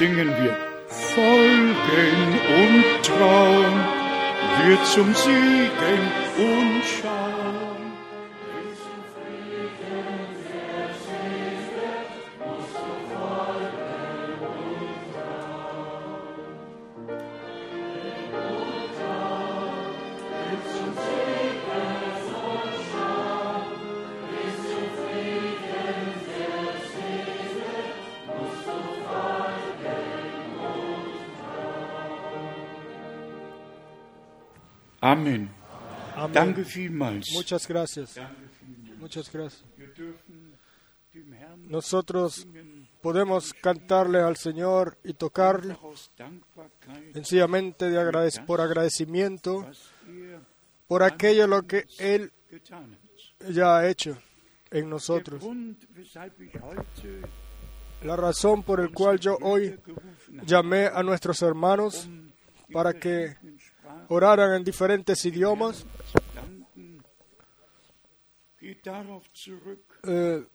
singen wir. Folgen und Trauen wird zum Siegen Muchas gracias. Muchas gracias. Nosotros podemos cantarle al Señor y tocarle sencillamente de agradec- por agradecimiento por aquello lo que Él ya ha hecho en nosotros. La razón por el cual yo hoy llamé a nuestros hermanos para que oraran en diferentes idiomas eh,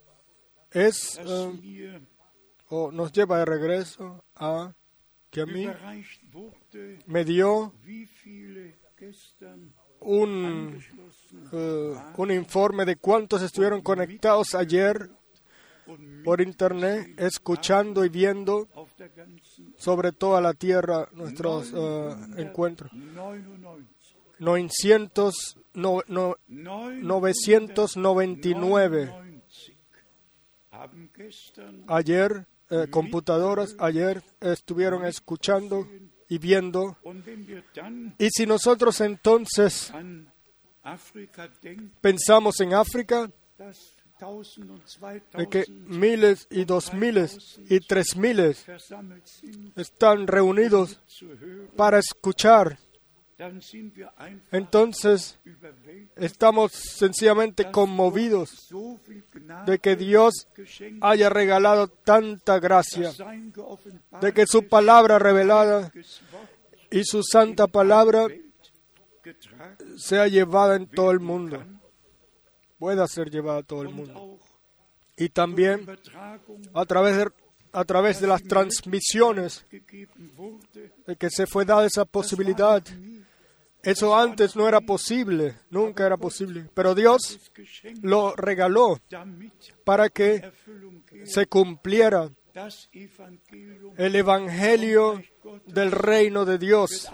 es eh, o nos lleva de regreso a que a mí me dio un, eh, un informe de cuántos estuvieron conectados ayer por internet, escuchando y viendo sobre toda la tierra nuestros encuentros. 99, 900, no- no- 999 haben gestern ayer, eh, computadoras, ayer estuvieron escuchando y viendo. Y si nosotros entonces pensamos en África, de que miles y dos miles y tres miles están reunidos para escuchar, entonces estamos sencillamente conmovidos de que Dios haya regalado tanta gracia, de que su palabra revelada y su santa palabra sea llevada en todo el mundo, pueda ser llevada a todo el und mundo. Y también a través de, a través de las transmisiones de que se fue dada esa posibilidad. Eso antes no era posible, nunca era posible. Pero Dios lo regaló para que se cumpliera el Evangelio del reino de Dios.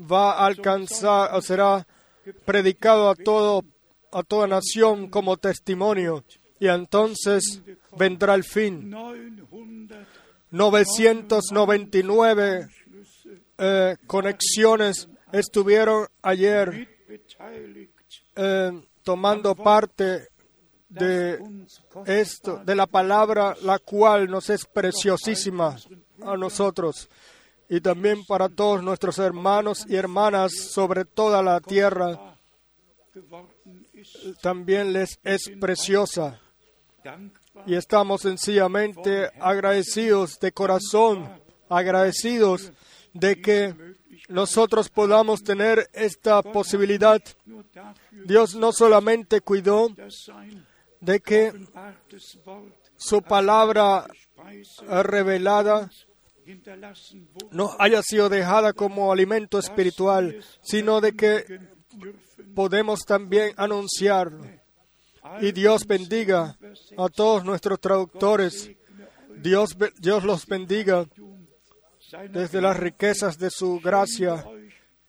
Va a alcanzar será predicado a todo a toda nación como testimonio y entonces vendrá el fin. 900 999 eh, conexiones estuvieron ayer eh, tomando parte de esto, de la palabra, la cual nos es preciosísima a nosotros y también para todos nuestros hermanos y hermanas sobre toda la tierra, también les es preciosa. Y estamos sencillamente agradecidos de corazón, agradecidos de que nosotros podamos tener esta posibilidad. Dios no solamente cuidó de que su palabra eh, revelada no haya sido dejada como alimento espiritual, sino de que podemos también anunciarlo. Y Dios bendiga a todos nuestros traductores. Dios, Dios los bendiga desde las riquezas de su gracia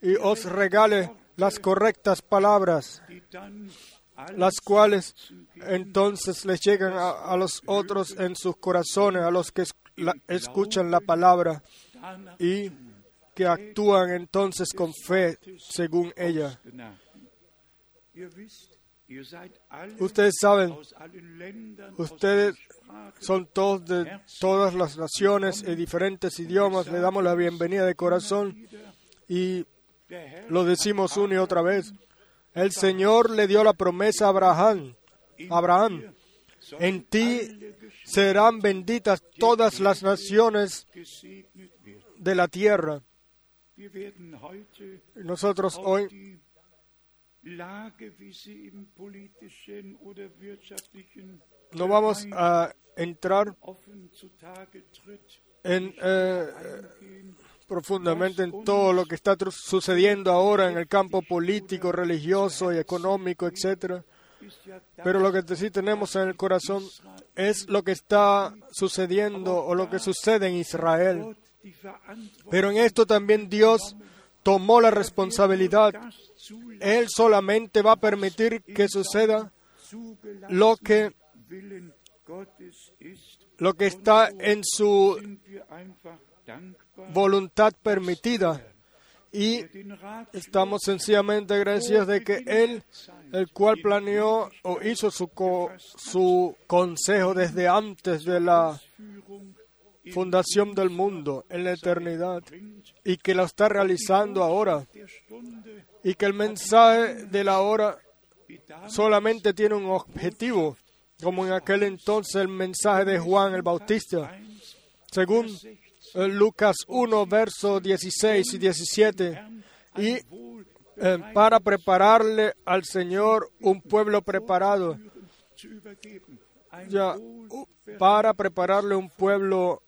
y os regale las correctas palabras, las cuales entonces les llegan a, los otros en sus corazones, a los que escuchan la palabra y que actúan entonces con fe según ella. Ustedes saben, ustedes son todos de todas las naciones y diferentes idiomas. Le damos la bienvenida de corazón y lo decimos una y otra vez. El Señor le dio la promesa a Abraham. Abraham, en ti serán benditas todas las naciones de la tierra. Nosotros hoy no vamos a entrar en, eh, profundamente en todo lo que está sucediendo ahora en el campo político, religioso y económico, etcétera. Pero lo que sí tenemos en el corazón es lo que está sucediendo o lo que sucede en Israel. Pero en esto también Dios tomó la responsabilidad. Él solamente va a permitir que suceda lo que, lo que está en su voluntad permitida. Y estamos sencillamente agradecidos de que Él, el cual planeó o hizo su, su consejo desde antes de la fundación del mundo en la eternidad y que lo está realizando ahora y que el mensaje de la hora solamente tiene un objetivo, como en aquel entonces el mensaje de Juan el Bautista, 1, según eh, Lucas 1, versos 16 y 17, y eh, para prepararle al Señor un pueblo preparado, ya, para prepararle un pueblo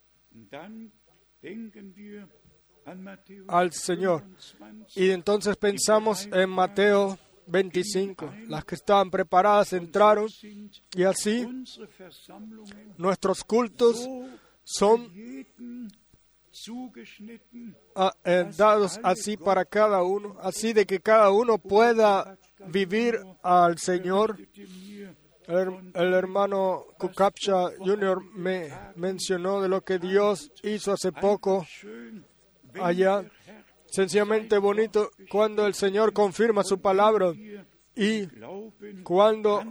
Al Señor. 25, Y entonces pensamos en Mateo 25. Las que estaban preparadas entraron y así nuestros cultos so son eh, dados así para cada uno, así de que cada uno pueda vivir al Señor. El, her- el hermano Kukapcha Jr. me mencionó de lo que Dios hizo hace poco allá. Sencillamente bonito cuando el Señor confirma su palabra y cuando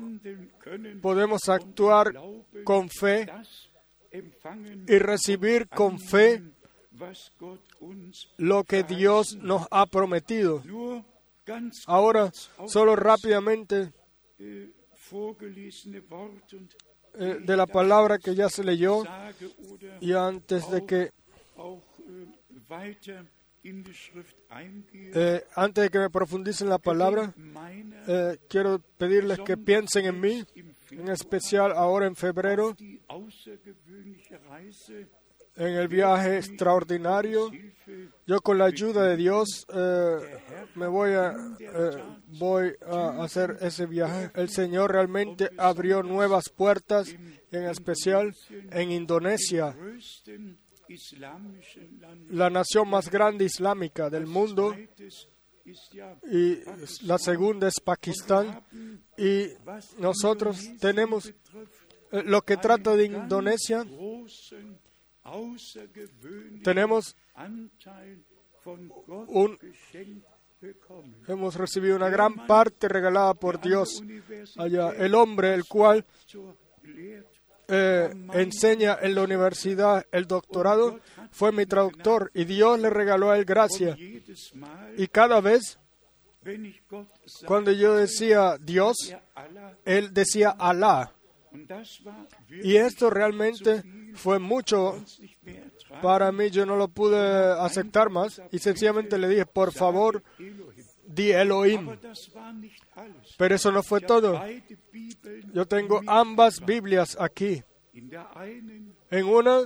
podemos actuar con fe y recibir con fe lo que Dios nos ha prometido. Ahora, solo rápidamente eh, de la palabra que ya se leyó y antes de que eingehe. eh, antes de que me profundice en la palabra, eh, quiero pedirles que piensen en mí, en especial ahora en febrero, en el viaje extraordinario. Yo con la ayuda de Dios eh, me voy a eh, voy a hacer ese viaje. El Señor realmente abrió nuevas puertas, en especial en Indonesia, la nación más grande islámica del mundo, y la segunda es Pakistán. Y nosotros tenemos eh, lo que trata de Indonesia, tenemos Un- hemos recibido una gran parte regalada por Dios allá. El hombre, el cual eh, enseña en la universidad el doctorado, fue mi traductor y Dios le regaló a él gracia. Y cada vez cuando yo decía Dios, er él decía Alá. Y esto realmente fue mucho para mí, yo no lo pude aceptar más y sencillamente le dije, por favor, di Elohim. Pero eso no fue todo. Yo tengo ambas Biblias aquí. En una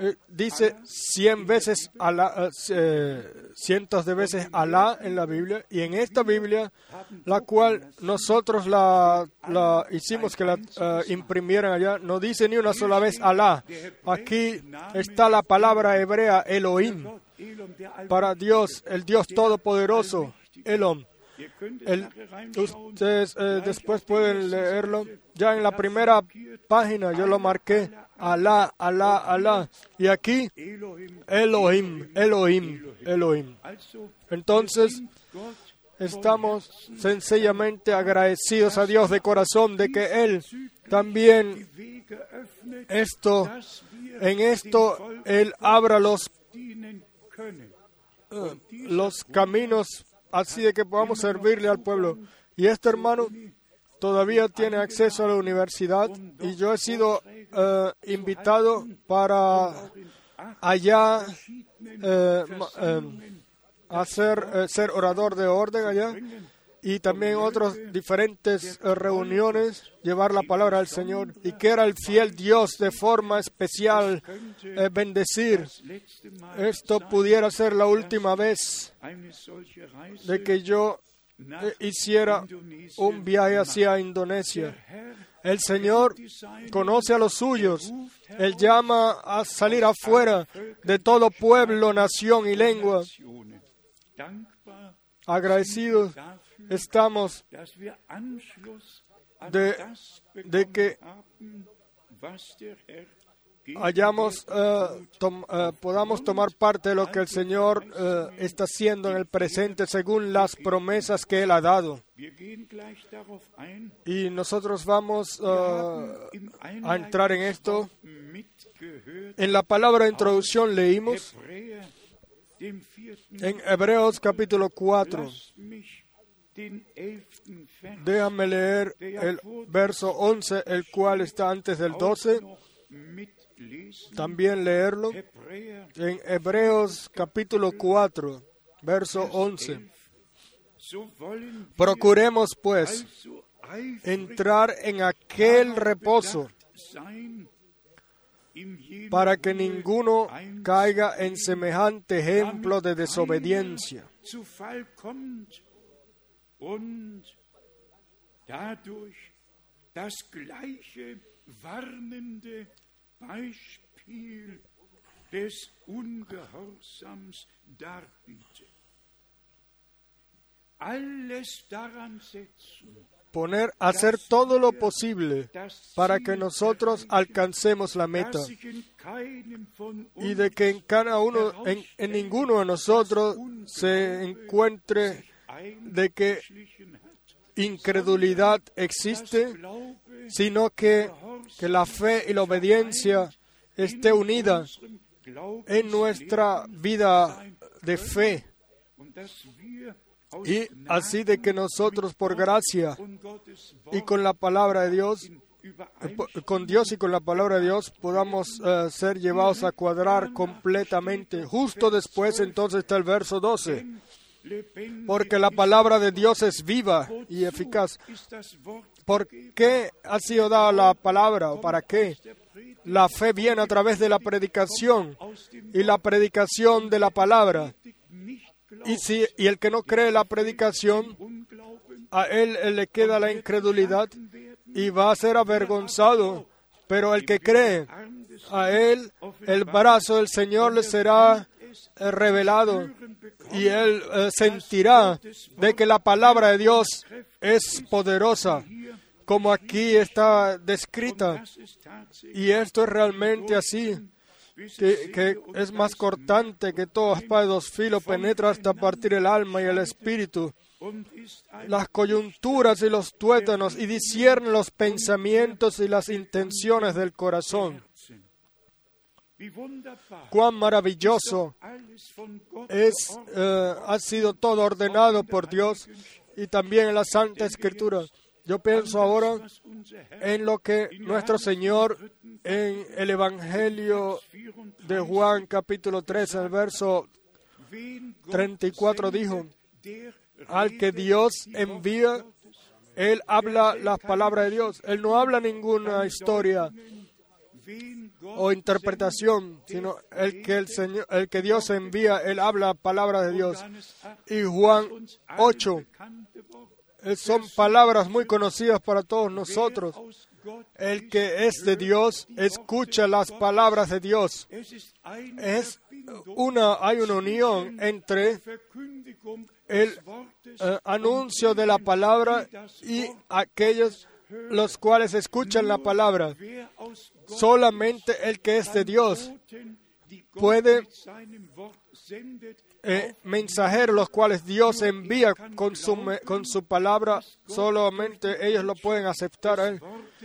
eh, dice cien veces Alá, eh, eh, cientos de veces Alá en la Biblia y en esta Biblia, la cual nosotros la, la hicimos que la imprimieran allá, no dice ni una sola vez Alá. Aquí está la palabra hebrea Elohim. Para Dios, el Dios todopoderoso, Elom. Ustedes eh, después pueden leerlo. Ya en la primera página yo lo marqué. Alá, Alá, Alá. Y aquí Elohim. Elohim, Elohim, Entonces estamos sencillamente agradecidos a Dios de corazón de que Él también esto, en esto Él abra los, eh, los caminos así de que podamos servirle al pueblo. Y este hermano todavía tiene acceso a la universidad y yo he sido eh, invitado para allá eh, eh, hacer, ser orador de orden allá y también otras diferentes eh, reuniones, llevar la palabra al Señor y que era el fiel Dios de forma especial eh, bendecir. Esto pudiera ser la última vez de que yo eh, hiciera un viaje hacia Indonesia. El Señor conoce a los suyos. Él llama a salir afuera de todo pueblo, nación y lengua. Agradecidos estamos de, de que hayamos, eh, tom- eh, podamos tomar parte de lo que el Señor eh, está haciendo en el presente según las promesas que Él ha dado. Y nosotros vamos a entrar en esto. En la palabra de introducción leímos en Hebreos capítulo 4. Déjame leer el verso 11, el cual está antes del 12. noch mitlesen. También leerlo en Hebreos capítulo 4, verso 11. So wollen wir Procuremos pues entrar en aquel reposo para que ninguno caiga en semejante ejemplo de desobediencia. Poner, hacer todo lo posible para que nosotros alcancemos la meta. y de que en cada uno, en, en ninguno de nosotros se encuentre de que incredulidad existe, sino que, que la fe y la obediencia esté unida en nuestra vida de fe y así de que nosotros por gracia y con la palabra de Dios, con Dios y con la palabra de Dios podamos eh, ser llevados a cuadrar completamente. Justo después entonces está el verso 12, lebendig porque la palabra de Dios es viva y eficaz. ¿Por qué ha sido dada la palabra o para qué? La fe viene a través de la predicación y la predicación de la palabra. Y, si, y el que no cree la predicación, a él, le queda la incredulidad y va a ser avergonzado. Pero el que cree, a él el brazo del Señor le será revelado y él eh, sentirá de que la palabra de Dios es poderosa, como aquí está descrita. Y esto es realmente así, que, es más cortante que todo espada de dos filos, penetra hasta partir el alma y el espíritu, las coyunturas y los tuétanos, y discierne los pensamientos y las intenciones del corazón. Cuán maravilloso es, eh, ha sido todo ordenado por Dios y también en la Santa Escritura. Yo pienso ahora en lo que nuestro Señor en el Evangelio de Juan capítulo 3, el verso wen Gott 34 dijo, al que Dios envía, Él habla las palabras de Dios. Él no habla ninguna historia o interpretación, sino el que, el Señor, el que Dios envía, Él habla palabras de Dios. Johannes 8 Y Juan uns allen 8 bekannte Wort. eh, son palabras muy conocidas para todos nosotros. El que es de Dios escucha las palabras de Dios. es una, hay una unión entre el eh, anuncio de la palabra y aquellos los cuales escuchan la palabra. Solamente el que es de Dios, puede eh, mensajeros los cuales Dios envía con su, con su palabra, solamente ellos lo pueden aceptar a él.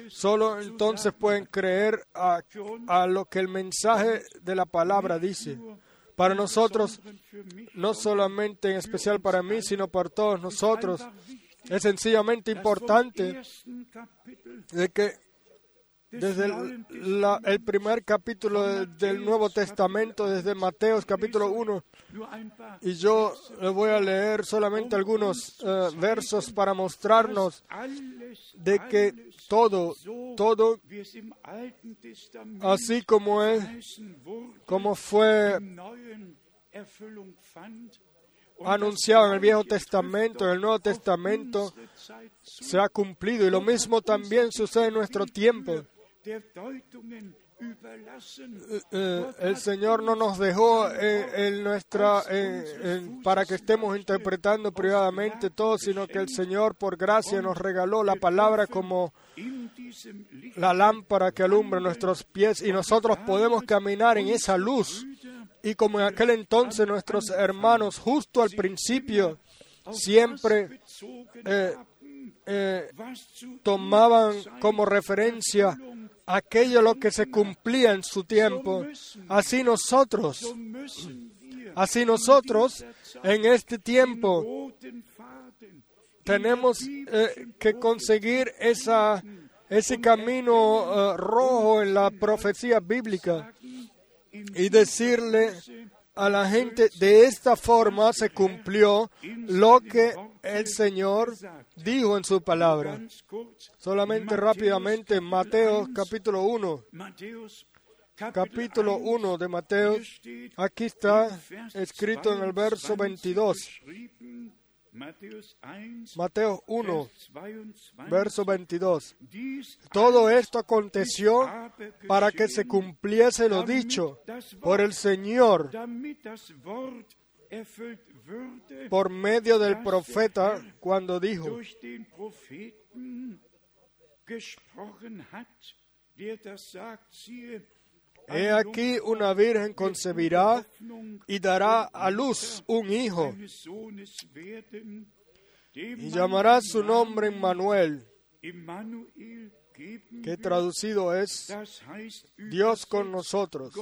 Solo entonces pueden creer a, a lo que el mensaje de la palabra dice. Para nosotros, no solamente en especial para mí, sino para todos nosotros, es sencillamente importante de que desde el, la- el primer capítulo de- del Nuevo Testamento, desde Mateos capítulo 1. Nur ein paar. Y yo voy a leer solamente algunos eh, versos para mostrarnos de que todo, todo, así como es, como fue anunciado en el Viejo Testamento, en el Nuevo Testamento, se ha cumplido. Y lo mismo también sucede en nuestro tiempo. Überlassen. Eh, el Señor no nos dejó eh, en nuestra eh, para que estemos interpretando privadamente todo, sino que el Señor por gracia nos regaló la palabra como la lámpara que alumbra nuestros pies y nosotros podemos caminar en esa luz. Y como en aquel entonces nuestros hermanos justo al principio siempre eh, eh, tomaban como referencia aquello lo que se cumplía en su tiempo. Así nosotros, así nosotros en este tiempo tenemos eh, que conseguir ese camino rojo en la profecía bíblica y decirle a la gente, de esta forma se cumplió lo que el Señor dijo en su palabra. Solamente rápidamente, Mateo capítulo 1, Matthäus capítulo 1 de Mateo, aquí está escrito en el verso 22. Geschrieben, Matthäus 1, Mateo 1, Vers 22. verso 22. Dies Todo esto aconteció para que se cumpliese lo dicho por el Señor por medio del profeta cuando dijo, He aquí una virgen concebirá y dará a luz un hijo y llamará su nombre Emmanuel, que traducido es Dios con nosotros.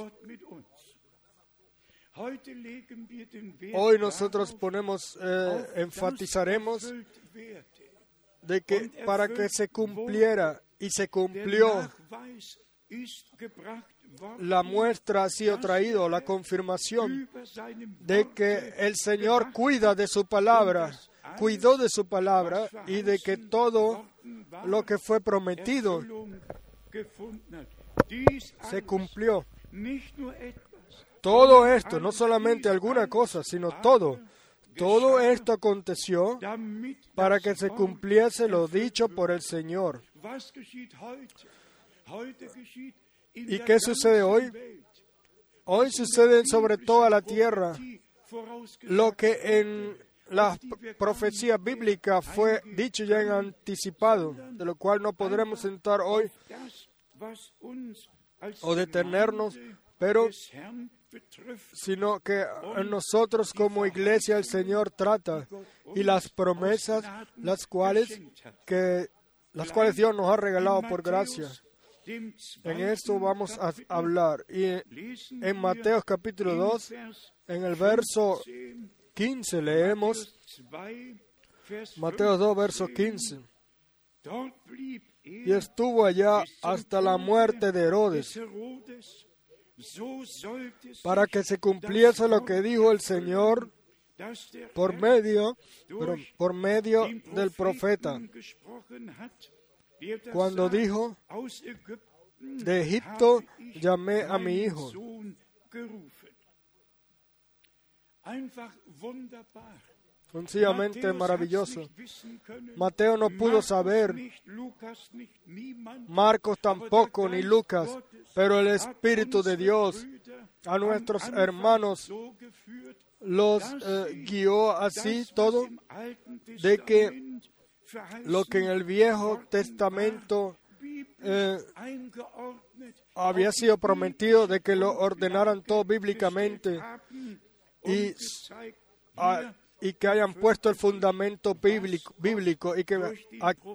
Hoy nosotros ponemos, eh, enfatizaremos de que para que se cumpliera y se cumplió La muestra ha sido traído, la confirmación de que el Señor cuida de su palabra, cuidó de su palabra y de que todo lo que fue prometido se cumplió. Todo esto, no solamente alguna cosa, sino todo, todo esto aconteció para que se cumpliese lo dicho por el Señor. ¿Y qué sucede hoy? Hoy sucede sobre toda la tierra lo que en las profecías bíblicas fue dicho ya en anticipado, de lo cual no podremos entrar hoy o detenernos, pero sino que en nosotros como iglesia el Señor trata y las promesas las cuales que las cuales Dios nos ha regalado por gracia. En esto vamos a hablar y en Mateo capítulo in 2 Vers en el verso 10, 15 leemos Matthäus 2, Vers Mateo 2 verso 15. 15 Dort blieb er y estuvo allá hasta la muerte de des Herodes para que se cumpliese lo que dijo el Señor por medio por medio del profeta Cuando dijo de Egipto llamé a mi hijo. Sencillamente maravilloso. Mateo no pudo saber, Marcos tampoco ni Lucas, pero el Espíritu de Dios a nuestros hermanos los eh, guió así todo de que lo que en el Viejo Testamento eh, había sido prometido de que lo ordenaran todo bíblicamente y y que hayan puesto el fundamento bíblico, y que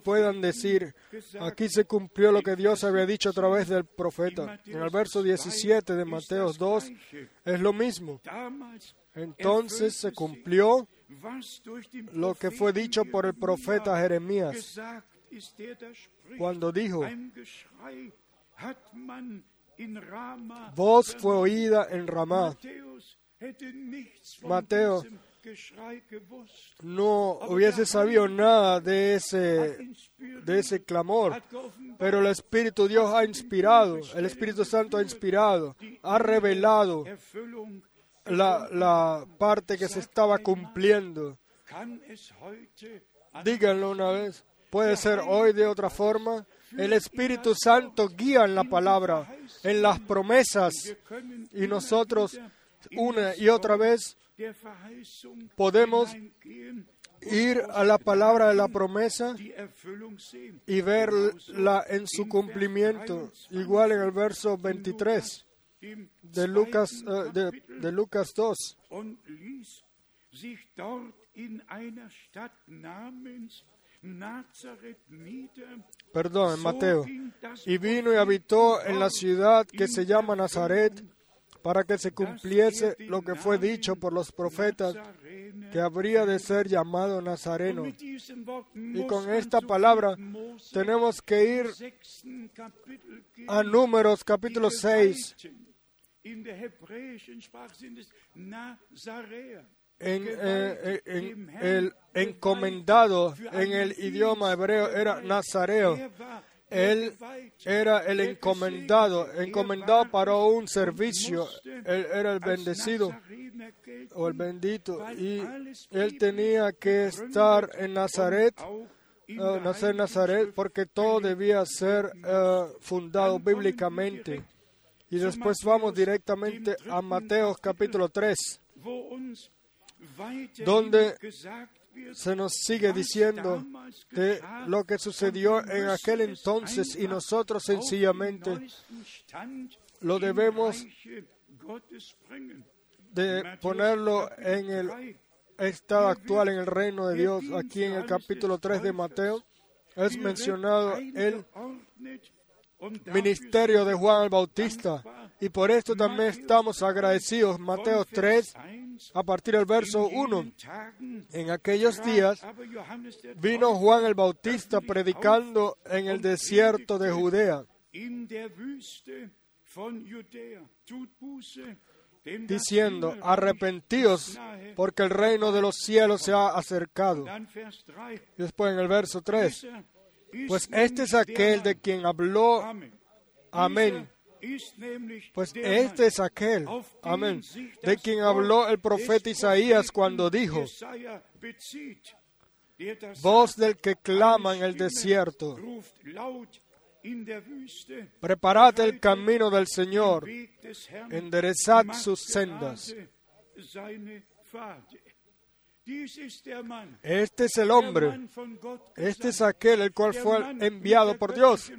puedan decir, aquí se cumplió lo que Dios había dicho a través del profeta. En el verso 17 de Mateo 2 es lo mismo. Entonces se cumplió lo que fue dicho por el profeta Jeremías cuando dijo, Voz fue oída en Ramá. Mateo. No hubiese sabido nada de ese, de ese clamor. Pero el Espíritu Dios ha inspirado, el Espíritu Santo ha inspirado, ha revelado la, la parte que se estaba cumpliendo. Díganlo una vez. Puede ser hoy de otra forma. El Espíritu Santo guía en la palabra, en las promesas, y nosotros una y otra vez podemos ir a la palabra de la promesa y verla en su cumplimiento. Igual en el verso 23 Im de Lucas, eh, de, de Lucas 2. und ließ sich dort in einer Stadt namens Nazareth nieder. Perdón, en Mateo. Y vino y habitó en la ciudad que se llama Nazaret, para que se cumpliese lo que fue dicho por los profetas, que habría de ser llamado Nazareno. Y con esta palabra tenemos que ir a Números capítulo 6, en, eh, en- el encomendado en el idioma hebreo era Nazareo. Er war Él era el encomendado, encomendado para un servicio. Él era el bendecido o el bendito. Y él tenía que estar en Nazaret, eh, nacer en Nazaret, porque todo debía ser eh, fundado bíblicamente. Y después vamos directamente a Mateo capítulo 3. donde se nos sigue diciendo de lo que sucedió en aquel entonces y nosotros sencillamente lo debemos de ponerlo en el estado actual en el reino de Dios. Aquí en el capítulo 3 de Mateo es mencionado el ministerio de Juan el Bautista y por esto también estamos agradecidos. Mateo 3 a partir del verso 1. En aquellos días vino Juan el Bautista predicando en el desierto de Judea, diciendo, arrepentíos porque el reino de los cielos se ha acercado. Después en el verso 3, pues este es aquel de quien habló, amén. Pues este es aquel, amén, de quien habló el profeta Isaías cuando dijo, voz del que clama en el desierto, preparad el camino del Señor, enderezad sus sendas. Este es el hombre, este es aquel el cual fue enviado por Dios,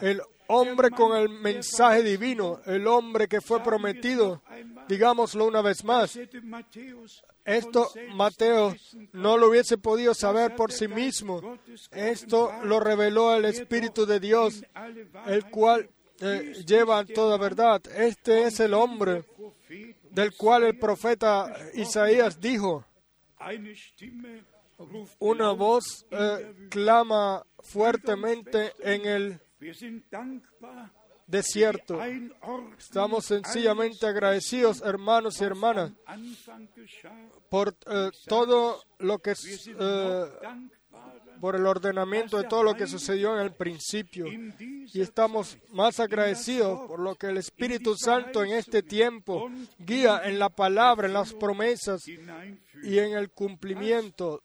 el hombre con el mensaje divino, el hombre que fue prometido, digámoslo una vez más. Esto Mateo no lo hubiese podido saber por sí mismo. Esto lo reveló el Espíritu de Dios, el cual eh, lleva toda verdad. Este es el hombre del cual el profeta Isaías dijo, una voz eh, clama fuertemente en el desierto. Estamos sencillamente agradecidos, hermanos y hermanas, por eh, todo lo que eh, por el ordenamiento de todo lo que sucedió en el principio. Y estamos más agradecidos por lo que el Espíritu Santo en este tiempo guía en la palabra, en las promesas y en el cumplimiento.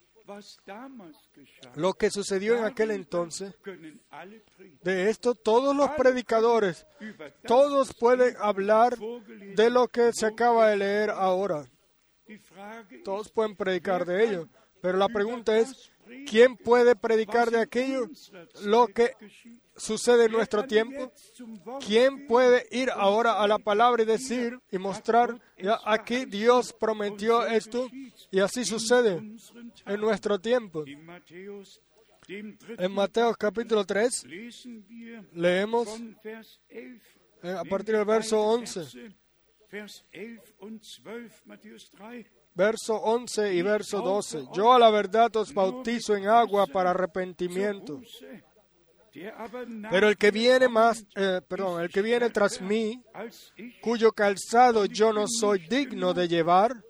Lo que sucedió en aquel entonces, de esto todos los predicadores, todos pueden hablar de lo que se acaba de leer ahora. Todos pueden predicar de ello. Pero la pregunta es, ¿quién puede predicar de aquello lo que sucede en nuestro tiempo? ¿Quién puede ir ahora a la palabra y decir y mostrar, ya aquí Dios prometió esto y así sucede en nuestro tiempo? En Mateo capítulo 3 leemos eh, a partir del verso 11. Verso 11 y verso 12. Yo a la verdad os bautizo en agua para arrepentimiento. Pero el que viene más, eh, perdón, el que viene tras mí, cuyo calzado yo no soy digno de llevar,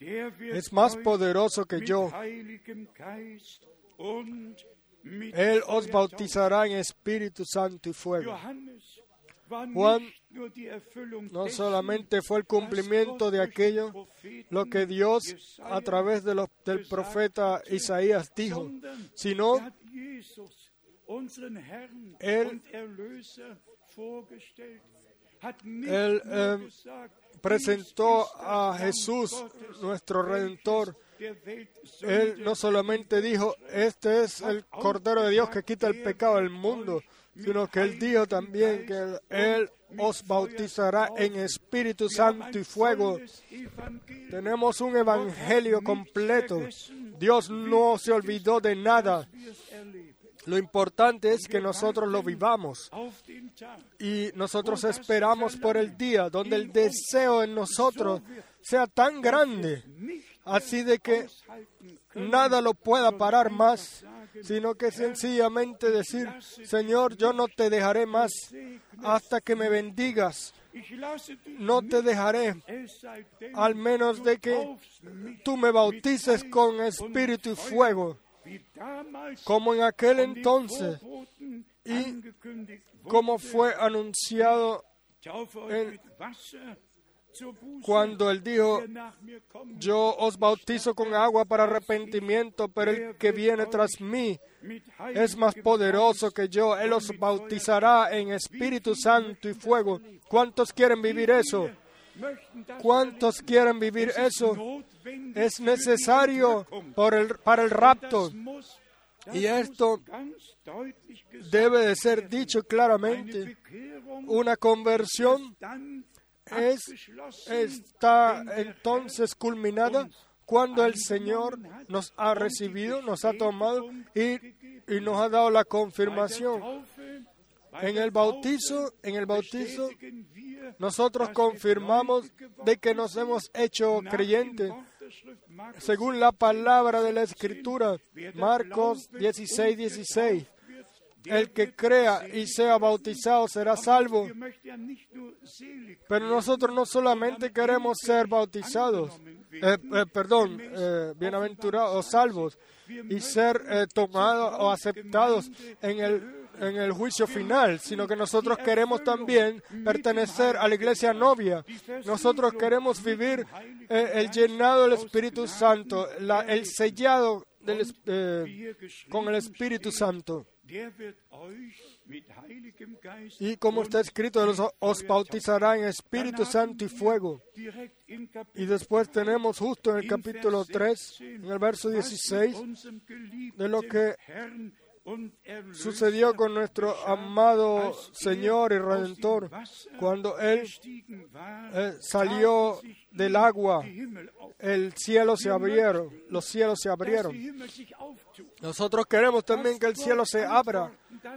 es más poderoso que yo. Él os bautizará en Espíritu Santo y fuego. Juan No solamente fue el cumplimiento de aquello, lo que Dios a través de los, del profeta Isaías dijo, sino Él- Él, gesagt, presentó "Dies ist das a Jesús, nuestro Redentor. Él no solamente dijo, este es el Cordero de Dios que quita el pecado del mundo, sino que Él dijo también que Él, os bautizará en Espíritu Santo y fuego. Tenemos un evangelio completo. Dios no se olvidó de nada. Lo importante es que nosotros lo vivamos y nosotros esperamos por el día donde el deseo en nosotros sea tan grande, así de que nada lo pueda parar más, sino que sencillamente decir, Señor, yo no te dejaré más hasta que me bendigas, no te dejaré, al menos de que tú me bautices con espíritu y fuego, como en aquel entonces y como fue anunciado en- cuando él dijo, yo os bautizo con agua para arrepentimiento, pero el que viene tras mí es más poderoso que yo. Él os bautizará en Espíritu Santo y fuego. ¿Cuántos quieren vivir eso? ¿Cuántos quieren vivir eso? Es necesario para el rapto. Y esto debe de ser dicho claramente. Una conversión es, está entonces culminada cuando el Señor nos ha recibido, nos ha tomado y, nos ha dado la confirmación. En el bautizo, en el bautizo, nosotros confirmamos de que nos hemos hecho creyentes según la palabra de la Escritura, Marcos 16, 16. El que crea y sea bautizado será salvo. Pero nosotros no solamente queremos ser bautizados, eh, eh, perdón, eh, bienaventurados o salvos, y ser tomados o aceptados en el, en el juicio final, sino que nosotros queremos también pertenecer a la iglesia novia. Nosotros queremos vivir el llenado del Espíritu Santo, el sellado del con el Espíritu Santo. Y como está escrito, os bautizará en Espíritu Santo y fuego. Y después tenemos justo en el capítulo 3, en el verso 16, de lo que sucedió con nuestro amado Señor y Redentor cuando Él eh, salió del agua. El cielo se abrieron, los cielos se abrieron. Nosotros queremos también que el cielo se abra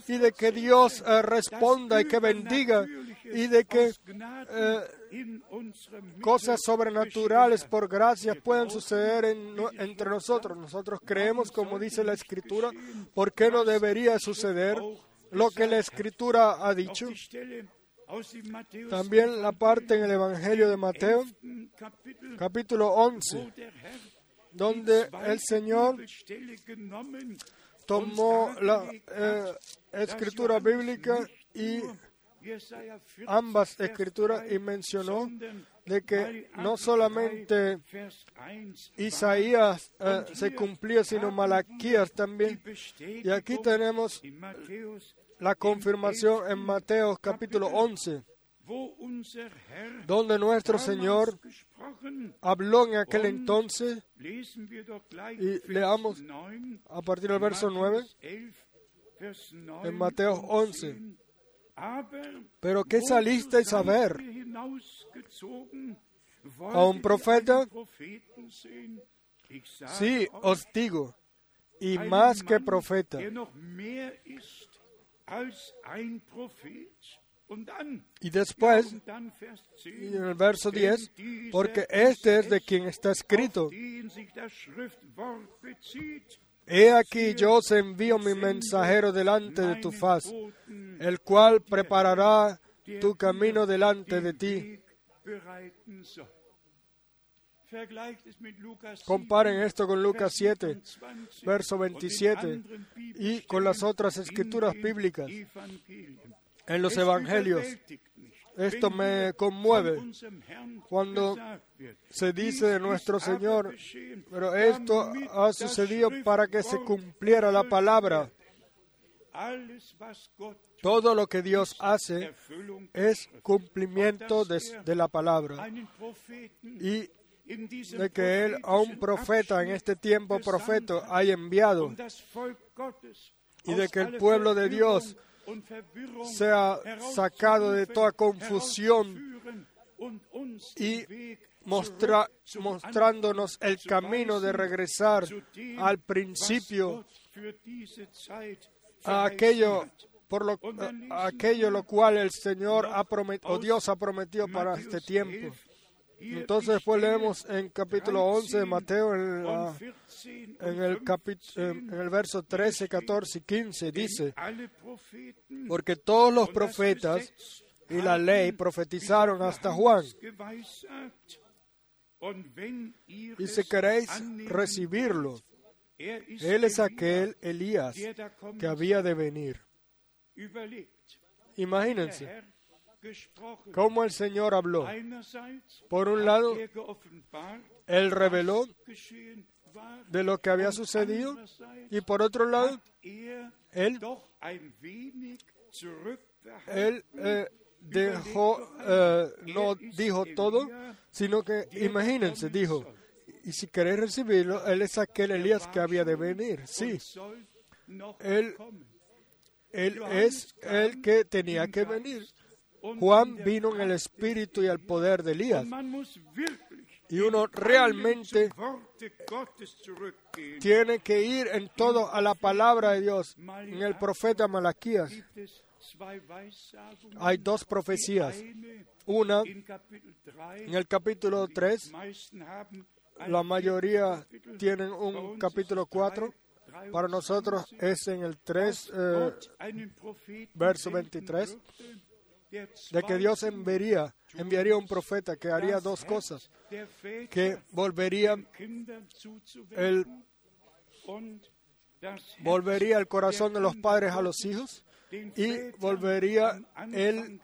y de que Dios eh, responda y que bendiga y de que eh, cosas sobrenaturales por gracia puedan suceder entre nosotros. Nosotros creemos, como dice la Escritura, ¿por qué no debería suceder lo que la Escritura ha dicho? También la parte en el Evangelio de Mateo, capítulo 11, donde el Señor tomó la eh, escritura bíblica y ambas escrituras y mencionó de que no solamente Isaías eh, se cumplía, sino Malaquías también. Y aquí tenemos la confirmación en Mateo capítulo 11, donde nuestro Señor habló en aquel entonces, y leamos a partir del verso 9, en Mateo 11. Pero ¿qué salisteis a ver? ¿A un profeta? Sí, os digo, y más que profeta. Y después, en el verso 10, porque este es de quien está escrito, He aquí yo os envío mi mensajero delante de tu faz, el cual preparará tu camino delante de ti. bereiten soll. Vergleicht es mit Lukas 7, Comparen esto con Lucas 7, Vers 27 verso und den 27, anderen y con las otras escrituras bíblicas en los evangelios. Esto me conmueve. cuando se dice de nuestro Señor, pero esto ha sucedido para que se cumpliera la palabra. Todo lo que Dios hace es cumplimiento de, de la palabra y de que Él a un profeta en este tiempo profeta haya enviado y de que el pueblo de Dios sea sacado de toda confusión y mostrándonos el camino de regresar al principio, a aquello por lo, aquello lo cual el Señor ha prometido, o Dios ha prometido para este tiempo. 11, hier Entonces después leemos en capítulo 11 de Mateo, en, la- und 14 en und el, capi- 15, en el verso 13, 14 y 15, denn dice, porque todos los profetas y la ley profetizaron hasta Juan. Y si queréis recibirlo, er Él es aquel Elías que había de venir. Imagínense. Cómo el Señor habló. Por un lado, er Él reveló de lo que había sucedido y por otro lado, er Él, él eh, dejó, eh, no dijo todo, sino que, imagínense, dijo, y si queréis recibirlo, Él es aquel Elías que había de venir. Sí, Él-. Él es el que tenía que venir. Juan vino en el espíritu y el poder de Elías. Y uno realmente tiene que ir en todo a la palabra de Dios. En el profeta Malaquías hay dos profecías. Una in Kapitel 3. en el capítulo 3, Die meisten haben ein la mayoría tienen un capítulo ist es 4. 3, Para nosotros es en el 3, eh, verso senden 23, würde, der de que Dios enviaría, enviaría un profeta que haría dos cosas, que volvería el, volvería el corazón de los padres a los hijos y volvería el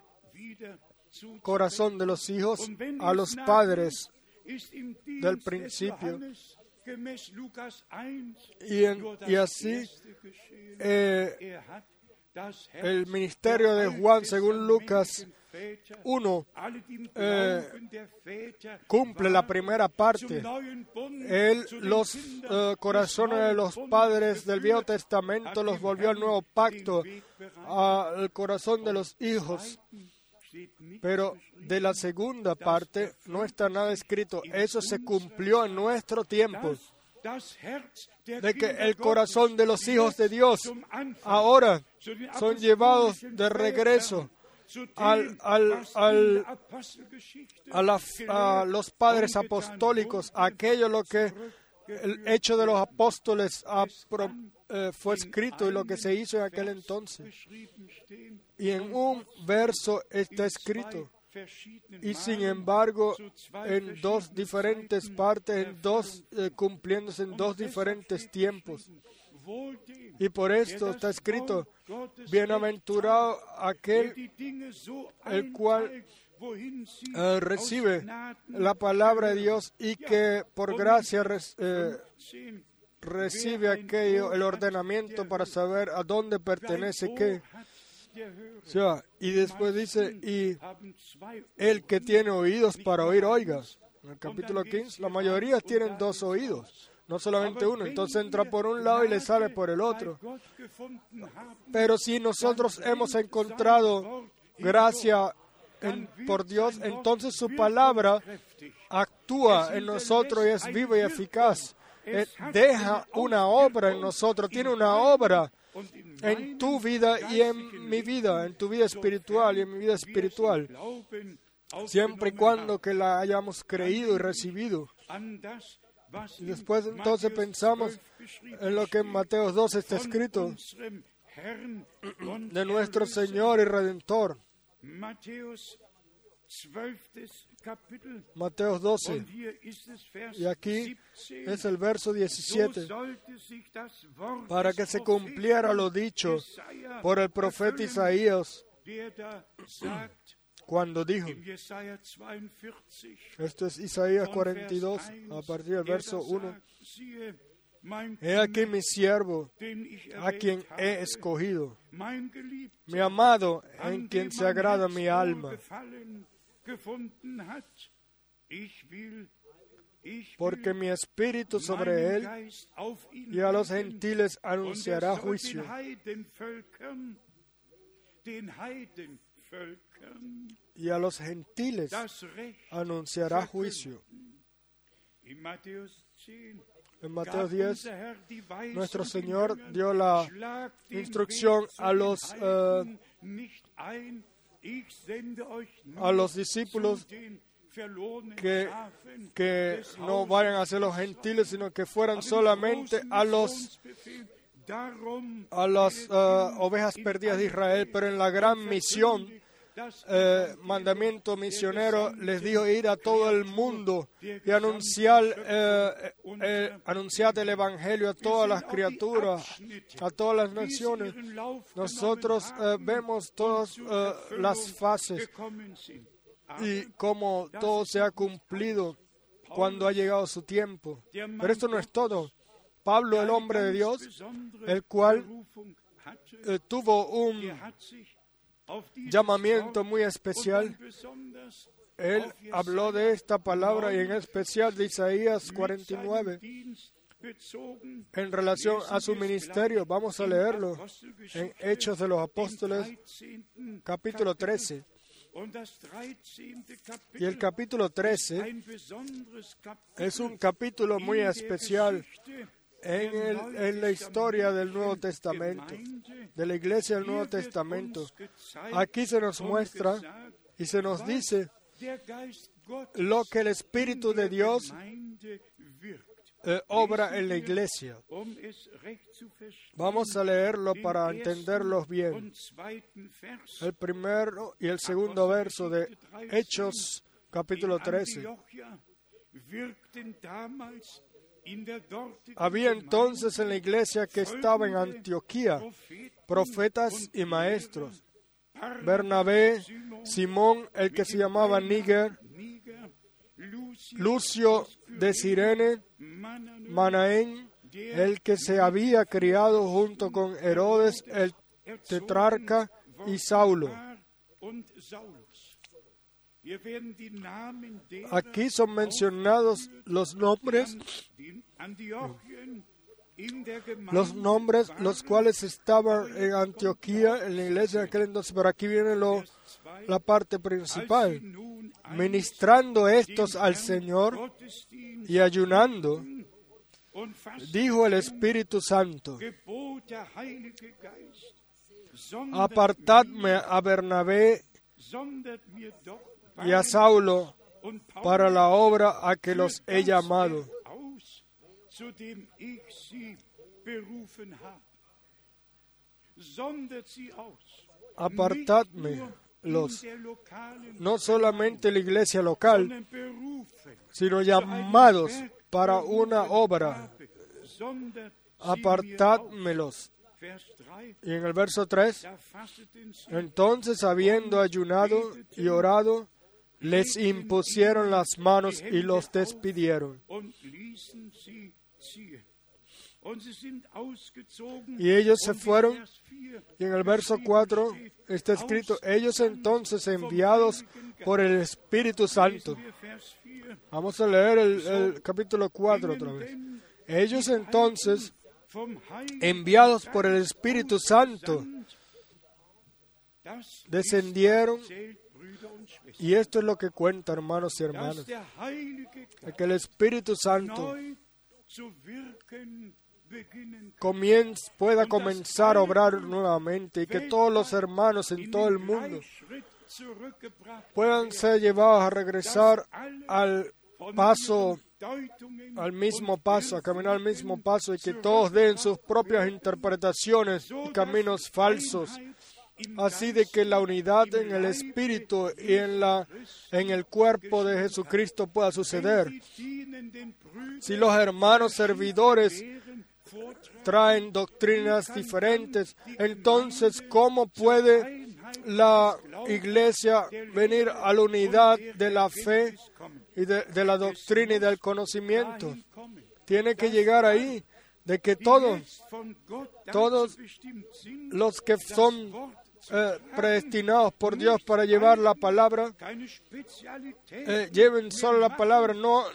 corazón de los hijos a los padres del principio. Johannes gemäß Lukas 1 y, en- y así eh, El ministerio de Juan según Lucas alttestamentlichen Väter, 1 alle, die im eh, cumple la primera parte. Él los eh, corazones de los padres del Viejo Testamento los volvió al nuevo pacto, al corazón de los hijos. Pero de la segunda parte no está nada escrito. Eso se cumplió en nuestro tiempo. De que el corazón de los hijos de Dios ahora son llevados de regreso al- al- al- a, la- a gelehrt los padres apostólicos, aquello lo que el hecho de los apóstoles pro- eh, fue escrito y lo que se hizo en aquel entonces. Y en un verso está escrito. Y sin embargo, en dos diferentes partes, en dos, eh, cumpliéndose en dos diferentes tiempos. Y por esto está escrito, bienaventurado aquel el cual, eh, recibe la palabra de. Dios y que por gracia eh, 15, recibe aquello, el ordenamiento para saber a dónde pertenece qué. Y después dice, y el que tiene oídos para oír, oiga. En el capítulo 15, la mayoría tienen dos oídos, no solamente uno. Entonces entra por un lado y le sale por el otro. Pero si nosotros hemos encontrado gracia por Dios, entonces su palabra actúa en nosotros y es viva y eficaz. Eh, deja una obra en nosotros, tiene una obra en tu vida y en mi vida, en tu vida espiritual y en mi vida espiritual, siempre y cuando que la hayamos creído y recibido. Y después entonces pensamos 12 beschrieben en lo que en. Mateo 12 está escrito de nuestro. Señor y Redentor. Matthäus 12. Kapitel. Mateo 12. Und hier ist es Vers Y aquí 17. es el verso So 17. sollte sich das Wort Para que se cumpliera lo dicho por el profeta Isaías cuando dijo, in Jesaja 42, esto es Isaías von 42, Vers 1, a partir del verso da 1, sagt, siehe, mein He aquí mi siervo, a quien he escogido, mi amado, en quien se agrada mi alma. Porque mi espíritu sobre él y a los gentiles anunciará juicio. Y a los gentiles anunciará juicio. in Matthäus 10 En Mateo 10, unser Herr die Weisung nuestro Señor dio la "Schlagt den instrucción a los, Heiden a los discípulos que, que no vayan a ser los gentiles, sino que fueran solamente a los a las eh, ovejas perdidas de Israel, pero en la gran misión, eh, mandamiento misionero, les dijo ir a todo el mundo y anunciar, eh, eh, anunciar el evangelio a todas las criaturas, a todas las naciones. Nosotros vemos todas las fases y cómo todo se ha cumplido cuando ha llegado su tiempo. Pero esto no es todo. Pablo, el hombre de Dios, el cual tuvo un llamamiento muy especial, él habló de esta palabra y en especial de Isaías 49 en relación a su ministerio. Vamos a leerlo en Hechos de los Apóstoles, capítulo 13. Y el capítulo 13 es un capítulo muy especial en, el- en la historia del Nuevo Testamento, de la iglesia del Nuevo Testamento. Aquí se nos muestra y se nos dice lo que el Espíritu de Dios eh, obra en la iglesia. Vamos a leerlo para entenderlos bien. El primero y el segundo verso de Hechos capítulo 13. Había entonces en la iglesia que estaba en Antioquía profetas y maestros. Bernabé, Simón, el que se llamaba Níger, Lucio de Sirene, Manaén, el que se había criado junto con Herodes el tetrarca y Saulo. Aquí son mencionados los nombres, los nombres los cuales estaban en Antioquía, en la iglesia de aquel entonces, pero aquí viene la parte principal. Ministrando estos al Señor y ayunando, dijo el Espíritu Santo, apartadme a Bernabé y a Saulo para la obra a que los he llamado. Apartadme los, no solamente la iglesia local, sino llamados para una obra. Apartádmelos. Y en el verso 3, entonces habiendo ayunado y orado, les impusieron las manos y los despidieron. Y ellos se fueron. Y en el verso 4 está escrito, ellos entonces enviados por el Espíritu Santo. Vamos a leer el, capítulo 4 otra vez. Ellos entonces, enviados por el Espíritu Santo, descendieron. Y esto es lo que cuenta, hermanos y hermanas, que el Espíritu Santo comienz- pueda comenzar a obrar nuevamente y que todos los hermanos en todo el mundo puedan ser llevados a regresar al paso, al mismo paso, a caminar al mismo paso y que todos den sus propias interpretaciones y caminos falsos, así de que la unidad en el espíritu y en la en el cuerpo de Jesucristo pueda suceder. Si los hermanos servidores traen doctrinas diferentes, entonces ¿cómo puede la iglesia venir a la unidad de la fe y de, la doctrina y del conocimiento? Tiene que llegar ahí, de que todos, todos los que son eh, predestinados por Dios para llevar la palabra, eh, lleven solo la palabra, no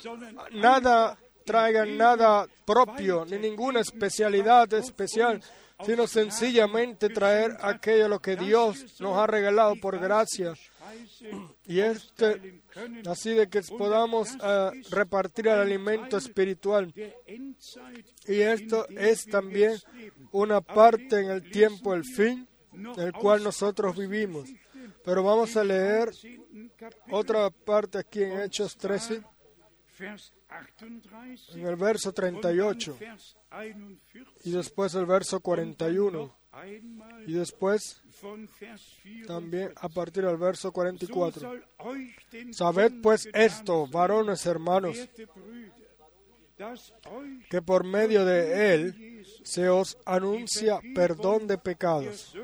nada traigan nada propio, ni ninguna especialidad especial, sino sencillamente traer aquello lo que Dios nos ha regalado por gracia. Y este, así de que podamos eh, repartir el alimento espiritual. Y esto es también una parte en el tiempo del fin, el cual nosotros vivimos. Pero vamos a leer otra parte aquí en Hechos 13 en el verso 38 y después el verso 41 y después también a partir del verso 44. Sabed pues esto, varones hermanos, que por medio de él se os anuncia perdón de pecados.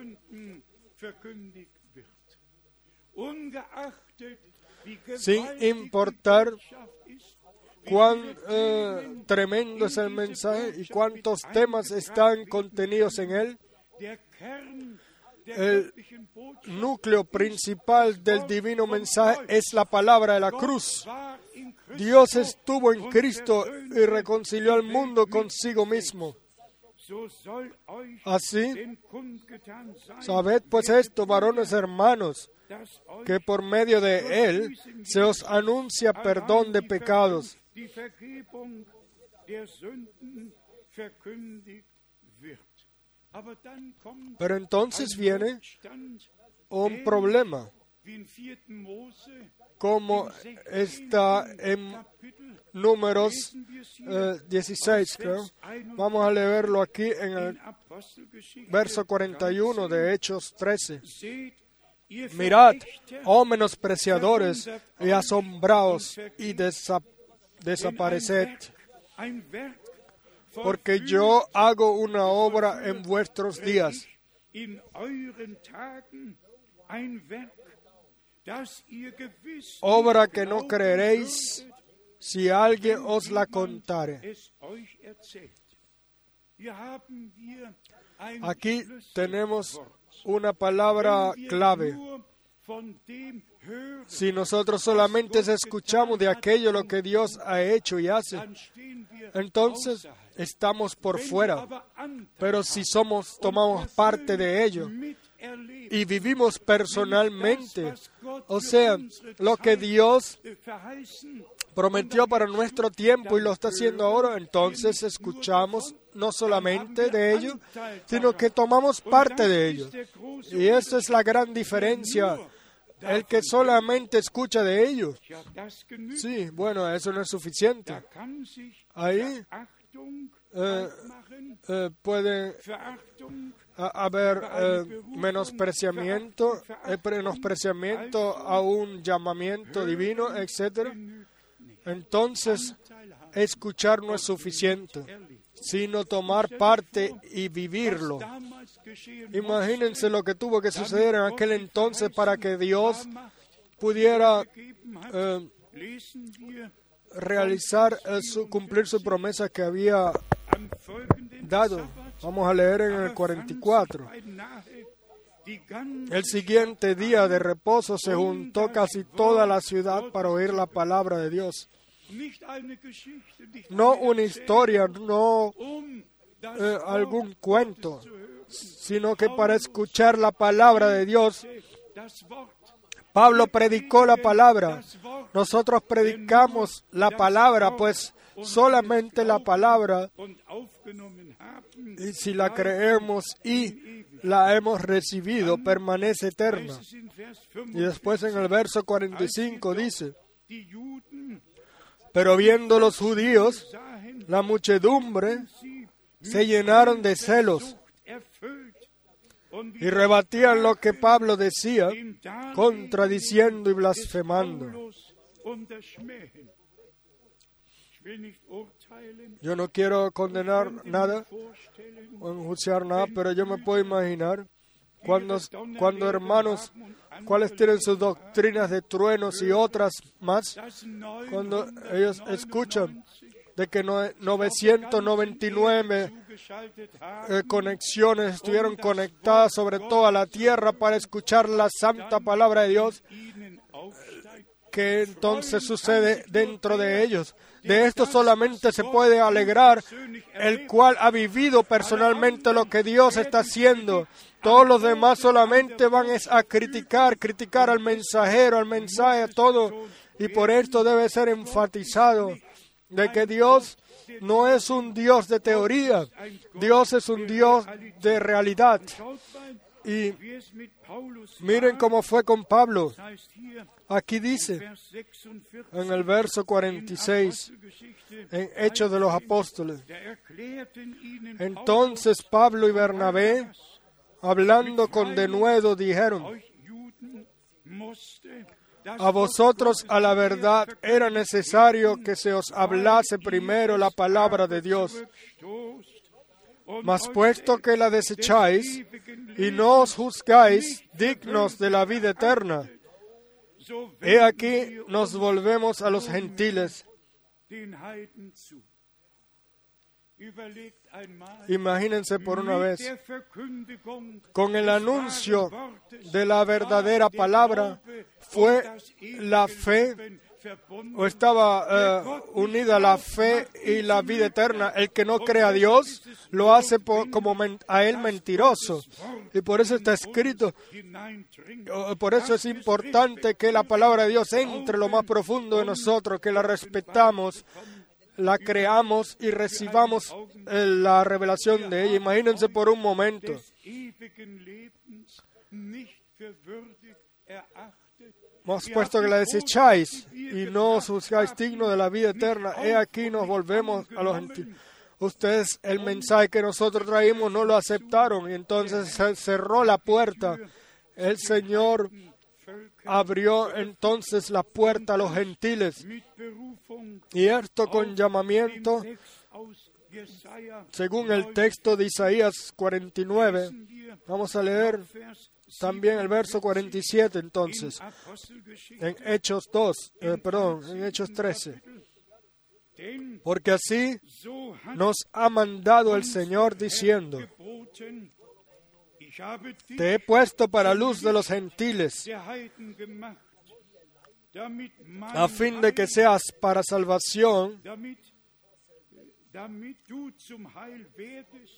Sin importar cuán eh, tremendo es el mensaje y cuántos temas están contenidos en él. El núcleo principal del divino mensaje es la palabra de la cruz. Dios estuvo en Cristo y reconcilió al mundo consigo mismo. Así, sabed pues esto, varones hermanos, que por medio de Él se os anuncia perdón de pecados. pero entonces viene un problema, como está en números 16, eh, creo. Vamos a leerlo aquí en el verso 41 de Hechos 13. Mirad, oh menospreciadores y asombrados y desapareced, porque yo hago una obra en vuestros días. Obra que no creeréis si alguien os la contare. Aquí tenemos una palabra clave. Si nosotros solamente escuchamos de aquello lo que Dios ha hecho y hace, entonces estamos por fuera. Pero si somos, tomamos parte de ello y vivimos personalmente, o sea, lo que Dios prometió para nuestro tiempo y lo está haciendo ahora, entonces escuchamos no solamente de ello, sino que tomamos parte de ello. Y esa es la gran diferencia el que solamente escucha de ellos. Sí, bueno, eso no es suficiente. Ahí eh, eh, puede haber eh, menospreciamiento, menospreciamiento a un llamamiento divino, etc. Entonces, escuchar no es suficiente sino tomar parte y vivirlo. Imagínense lo que tuvo que suceder en aquel entonces para que Dios pudiera eh, realizar, eh, su, cumplir su promesa que había dado. Vamos a leer en el 44. El siguiente día de reposo se juntó casi toda la ciudad para oír la palabra de Dios. No una historia, no eh, algún cuento, sino que para escuchar la palabra de Dios. Pablo predicó la palabra. Nosotros predicamos la palabra, pues solamente la palabra, y si la creemos y la hemos recibido, permanece eterna. Y después en el verso 45 dice, Pero viendo los judíos, la muchedumbre se llenaron de celos y rebatían lo que Pablo decía, contradiciendo y blasfemando. Yo no quiero condenar nada o enjuiciar nada, pero yo me puedo imaginar cuando, cuando hermanos, cuáles tienen sus doctrinas de truenos y otras más, cuando ellos escuchan de que no- 999 zugeschaltet eh, conexiones estuvieron conectadas sobre toda la tierra para escuchar la santa palabra de Dios. Que entonces sucede dentro de ellos. De esto solamente se puede alegrar el cual ha vivido personalmente lo que Dios está haciendo. Todos los demás solamente van a criticar, criticar al mensajero, al mensaje, a todo. Y por esto debe ser enfatizado de que Dios no es un Dios de teoría, Dios es un Dios de realidad. Y miren cómo fue con Pablo. Aquí dice Vers 46, en el verso in 46, Apostelgeschichte, en Hechos de los Apóstoles. Entonces Pablo y Bernabé, hablando con denuedo, dijeron, a vosotros a la verdad era necesario que se os hablase primero la palabra de Dios, mas puesto que la desecháis y no os juzgáis dignos de la vida eterna, he aquí nos volvemos a los gentiles. Imagínense por una vez, con el anuncio de la verdadera palabra fue la fe. O estaba eh, unida la fe y la vida eterna. El que no cree a Dios lo hace como a él mentiroso. Y por eso está escrito, por eso es importante que la palabra de Dios entre lo más profundo de nosotros, que la respetamos, la creamos y recibamos eh, la revelación de ella. Imagínense por un momento. Hemos puesto que la desecháis y no os juzgáis digno de la vida eterna. He aquí nos volvemos a los gentiles. Ustedes el mensaje que nosotros traímos no lo aceptaron y entonces se cerró la puerta. El Señor abrió entonces la puerta a los gentiles y esto con llamamiento, según el texto de Isaías 49. lesen wir Vamos a leer también el verso 47 in entonces, en Hechos 2, eh, perdón, en Hechos 13. Denn Porque así nos ha mandado el Señor diciendo, te he puesto para luz de los gentiles, a fin de que seas para salvación,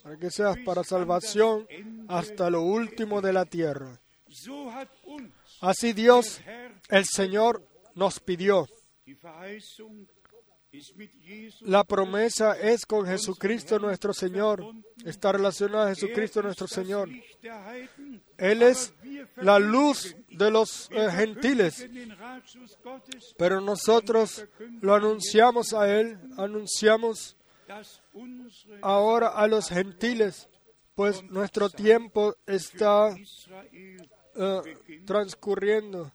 para que seas para salvación hasta lo último de la tierra. Así Dios, el Señor, nos pidió. La promesa es con Jesucristo nuestro Señor. Está relacionada a Jesucristo Er nuestro ist das Señor. Él es la luz de los eh, gentiles. Pero nosotros lo anunciamos a Él, anunciamos ahora a los gentiles, pues nuestro tiempo está eh, transcurriendo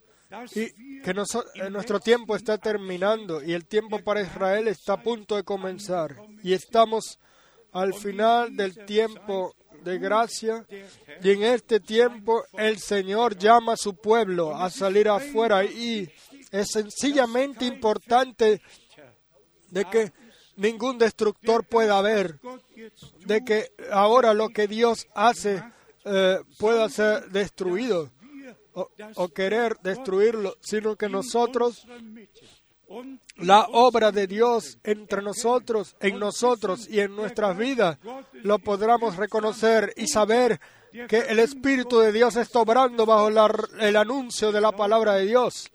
y que noso- eh, nuestro tiempo está terminando y el tiempo para Israel está a punto de comenzar. Y estamos al final del tiempo de gracia y en este tiempo el Señor llama a su pueblo a salir afuera y es sencillamente importante de que ningún destructor pueda jetzt de que ahora lo que Dios hace eh, pueda ser destruido o, querer destruirlo, sino que nosotros, la obra de Dios entre nosotros, en nosotros y en nuestras vidas, lo podamos reconocer y saber que el Espíritu de Dios está obrando bajo la- el anuncio de la palabra de Dios.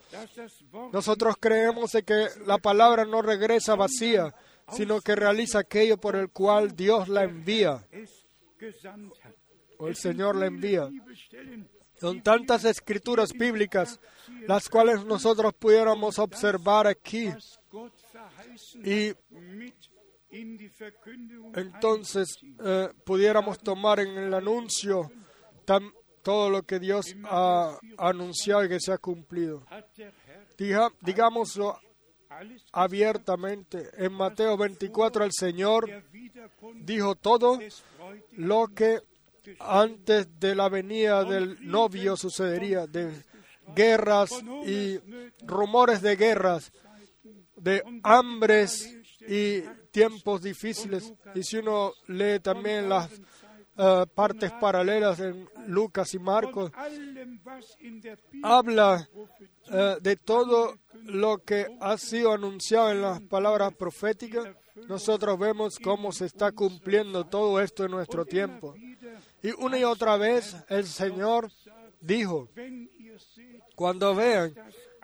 Nosotros creemos de que la palabra no regresa vacía, sino que realiza aquello por el cual Dios la envía o el Señor la envía. Son tantas escrituras bíblicas las cuales nosotros pudiéramos observar aquí y entonces eh, pudiéramos tomar en el anuncio todo lo que Dios ha anunciado y que se ha cumplido. Diga- digámoslo abiertamente. En Mateo 24 el Señor dijo todo lo que antes de la venida del novio sucedería, de guerras y rumores de guerras, de hambres y tiempos difíciles. Y si uno lee también las eh, partes paralelas en Lucas y Marcos, habla eh, de todo lo que ha sido anunciado en las palabras proféticas. Nosotros vemos cómo se está cumpliendo todo esto en nuestro tiempo. Y una y otra vez el Señor dijo, cuando vean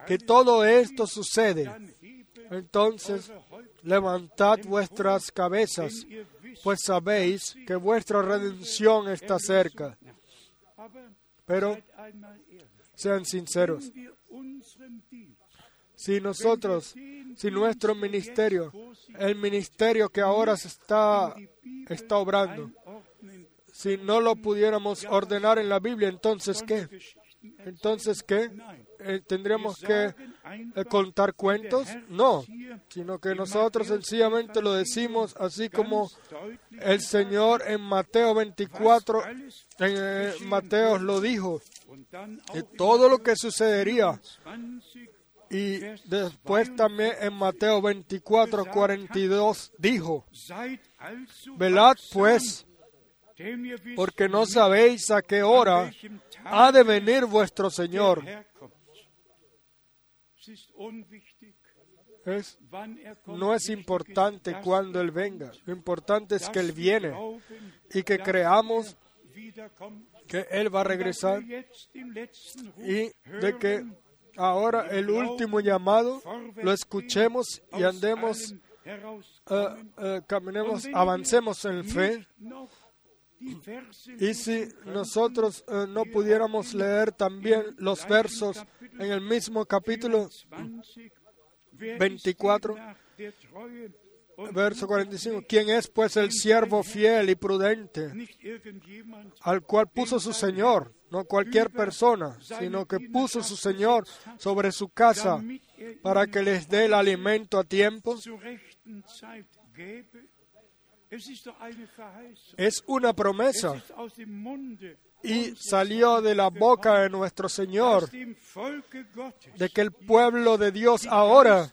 que todo esto sucede, entonces levantad vuestras cabezas, pues sabéis que vuestra redención está cerca. Pero sean sinceros, si nosotros, si nuestro ministerio, el ministerio que ahora se está, está obrando, si no lo pudiéramos ordenar en la Biblia, entonces ¿qué? Entonces ¿qué? Eh, ¿Tendríamos que eh, contar cuentos? No, sino que nosotros sencillamente lo decimos así como el Señor en Mateo 24, alles en eh, Mateo lo dijo, auch todo lo que sucedería. 20 Y después también en Mateo 24, 42 dijo, velad pues, porque no sabéis a qué hora ha de venir vuestro Señor. Es er no es importante cuando Él venga. Lo importante es que Él viene y que creamos er que Él va a regresar y de que ahora el último llamado lo escuchemos y andemos, eh, eh, caminemos, avancemos en fe. Y si nosotros eh, no pudiéramos leer también los versos en el mismo capítulo 20, wer 24, ist nach der Treue und verso 45, ¿quién es pues el siervo fiel y prudente al cual puso su Señor? No cualquier persona, sino que puso su Señor sobre su casa para que les dé el alimento a tiempo. Es una Es promesa y salió de la boca de nuestro Señor de que el pueblo de Dios ahora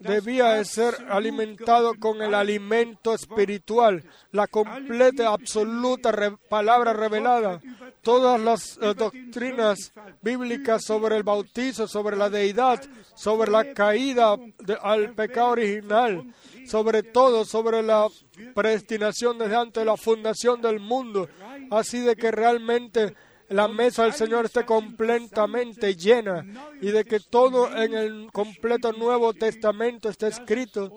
debía de ser alimentado con el alimento espiritual, la completa, absoluta palabra revelada, todas las eh, doctrinas bíblicas sobre el bautizo, sobre la deidad, sobre la caída al pecado original, sobre todo sobre la predestinación desde antes de la fundación del mundo, así de que realmente la mesa del Señor esté completamente llena y de que todo en el completo Nuevo Testamento esté escrito,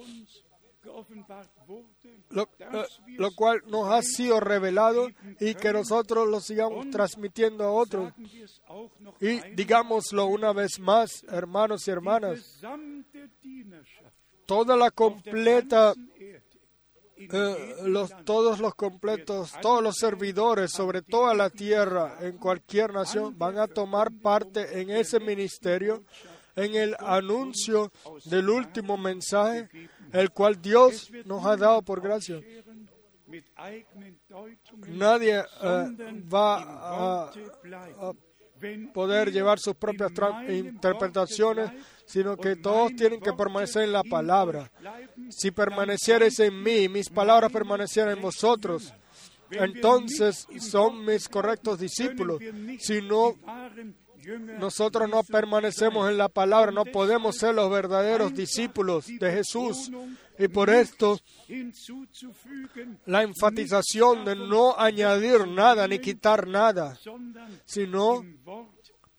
lo, eh, lo cual nos ha sido revelado y que nosotros lo sigamos transmitiendo a otros. Y digámoslo una vez más, hermanos y hermanas, toda la completa todos los completos, todos los servidores sobre toda la tierra, en cualquier nación, van a tomar parte en ese ministerio, en el anuncio del último mensaje, el cual Dios nos ha dado por gracia. Nadie eh, va a, poder llevar sus propias interpretaciones, sino que todos tienen que permanecer en la palabra. Si permaneciereis en mí mis palabras permanecieran en vosotros, entonces son mis correctos discípulos. Si no, nosotros no permanecemos en la palabra, no podemos ser los verdaderos discípulos de Jesús. Y por esto, la enfatización de no añadir nada ni quitar nada, sino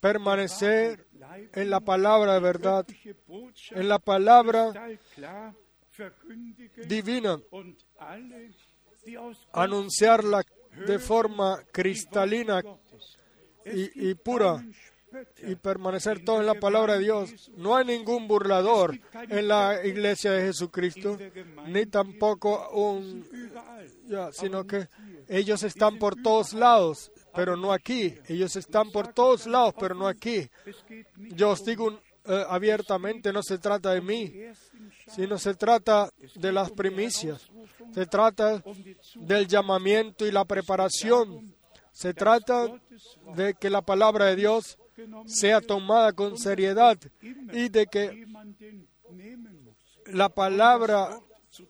permanecer en la palabra de verdad, en la palabra divina, anunciarla de forma cristalina y, pura. y permanecer todo en la palabra de Dios. No hay ningún burlador en la iglesia de Jesucristo, ni tampoco un, sino que ellos están por todos lados, pero no aquí. Ellos están por todos lados, pero no aquí. Yo os digo eh, abiertamente, no se trata de mí, sino se trata de las primicias. Se trata del llamamiento y la preparación. Se trata de que la palabra de Dios sea tomada con seriedad y de que la palabra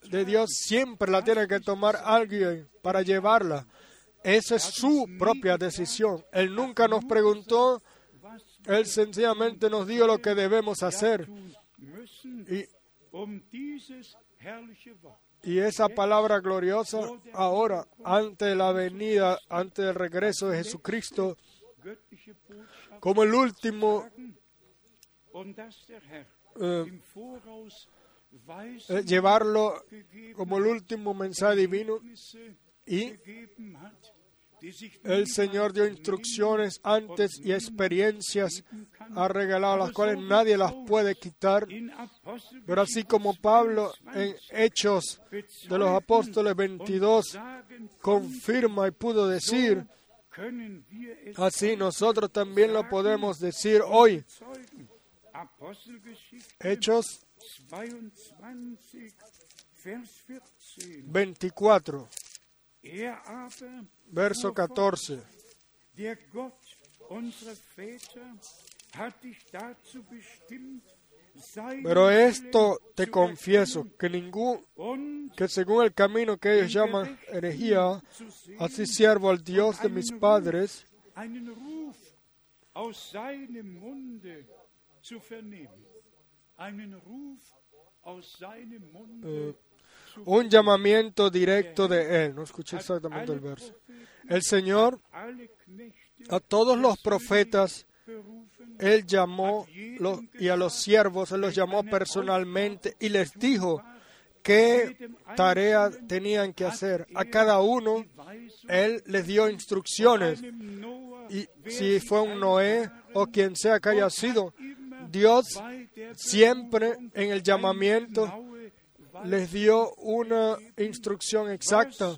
de Dios siempre la tiene que tomar alguien para llevarla. Esa es su propia decisión. Él nunca nos preguntó, Él sencillamente nos dio lo que debemos hacer. Y, esa palabra gloriosa ahora, ante la venida, ante el regreso de Jesucristo, como el último eh, eh, llevarlo como el último mensaje divino y el Señor dio instrucciones antes y experiencias ha regalado las cuales nadie las puede quitar. Pero así como Pablo en Hechos de los Apóstoles 22 confirma y pudo decir, así nosotros también lo podemos decir hoy. Hechos 24 verso 14. Pero esto te confieso, que ningún, que según el camino que ellos llaman herejía, así siervo al Dios de mis padres, uh, un llamamiento directo de Él. No escuché exactamente el verso. El Señor a todos los profetas, Él llamó y a los siervos, Él los llamó personalmente y les dijo qué tarea tenían que hacer. A cada uno, Él les dio instrucciones. Y si fue un Noé o quien sea que haya sido, Dios siempre en el llamamiento les dio una instrucción exacta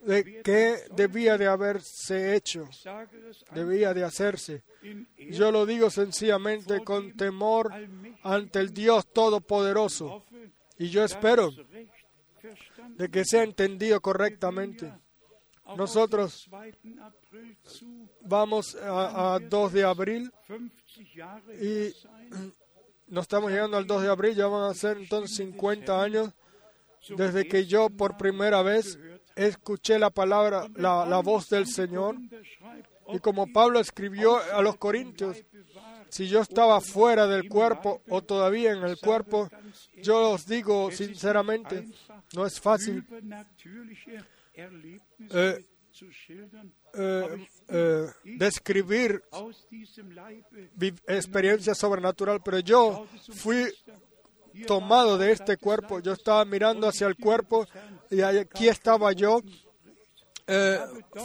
de qué debía de haberse hecho, debía de hacerse. Yo lo digo sencillamente con temor ante el Dios Todopoderoso. Y yo espero de que sea entendido correctamente. Nosotros vamos a, a 2 de abril y no estamos llegando al 2 de abril, ya van a ser entonces 50 años desde que yo por primera vez escuché la palabra, la, la voz del Señor. Y como Pablo escribió a los Corintios, si yo estaba fuera del cuerpo o todavía en el cuerpo, yo os digo sinceramente, no es fácil eh, eh, eh, describir experiencia sobrenatural, pero yo fui tomado de este cuerpo. Yo estaba mirando hacia el cuerpo y aquí estaba yo eh,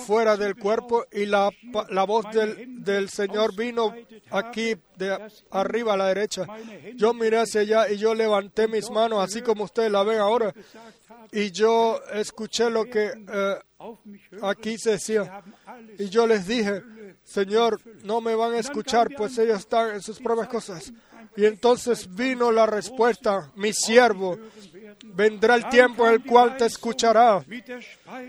fuera del cuerpo y la, la voz del, del, Señor vino aquí de arriba a la derecha. Yo miré hacia allá y yo levanté mis manos así como ustedes la ven ahora y yo escuché lo que eh, aquí se decía y yo les dije, Señor, no me van a escuchar pues ellos están en sus propias cosas. Y entonces vino la respuesta, mi siervo, vendrá el tiempo en el cual te escuchará.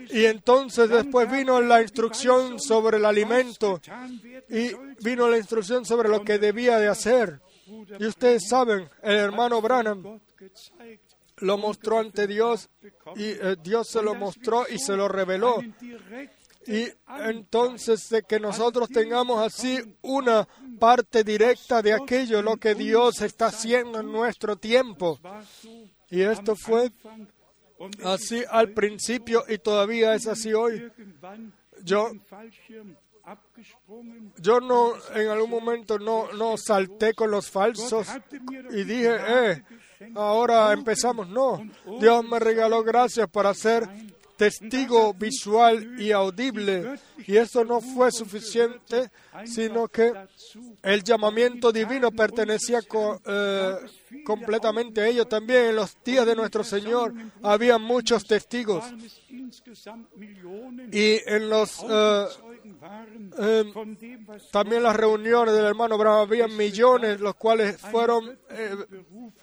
Y entonces después vino la instrucción sobre el alimento y vino la instrucción sobre lo que debía de hacer. Y ustedes saben, el hermano Branham lo mostró ante Dios y eh, Dios se lo mostró y se lo reveló. Y entonces de que nosotros tengamos así una parte directa de aquello, lo que Dios está haciendo en nuestro tiempo. Y esto fue así al principio y todavía es así hoy. Yo, yo no, en algún momento no, no salté con los falsos y dije, eh, ahora empezamos. No, Dios me regaló gracias para ser testigo visual y audible. Y eso no fue suficiente, sino que el llamamiento divino pertenecía eh, completamente a ellos. También en los días de nuestro Señor había muchos testigos. Y en los eh, was también las reuniones del hermano Abraham había millones, los cuales fueron eh,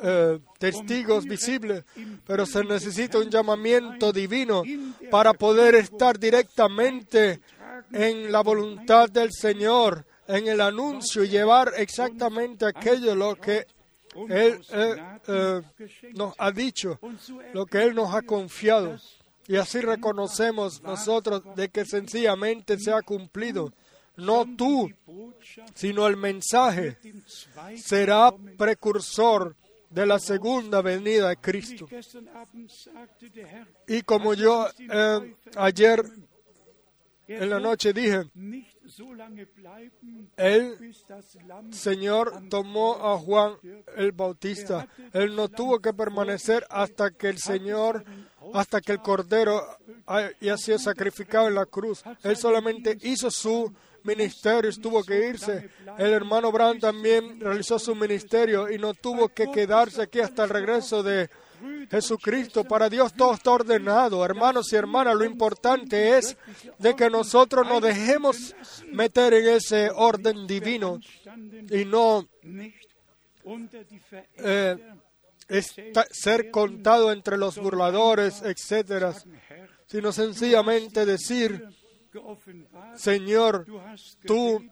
eh, testigos visibles, pero se necesita un llamamiento divino para poder estar directamente en la voluntad del Señor, en el anuncio y llevar exactamente aquello lo que Él eh, nos ha dicho, lo que Él nos ha confiado. Y así reconocemos nosotros de que sencillamente se ha cumplido. No tú, sino el mensaje será precursor de la segunda venida de Cristo. Y como yo eh, ayer en la noche dije, el Señor tomó a Juan el Bautista. Él no tuvo que permanecer hasta que el Señor, hasta que el Cordero haya sido sacrificado en la cruz. Él solamente hizo su ministerio, tuvo que irse. El hermano Brown también realizó su ministerio y no tuvo que quedarse aquí hasta el regreso de Jesucristo. Para Dios todo está ordenado. Hermanos y hermanas, lo importante es de que nosotros nos dejemos meter en ese orden divino y no eh, Ser contado entre los burladores, Herr, sino sencillamente decir, Señor, tú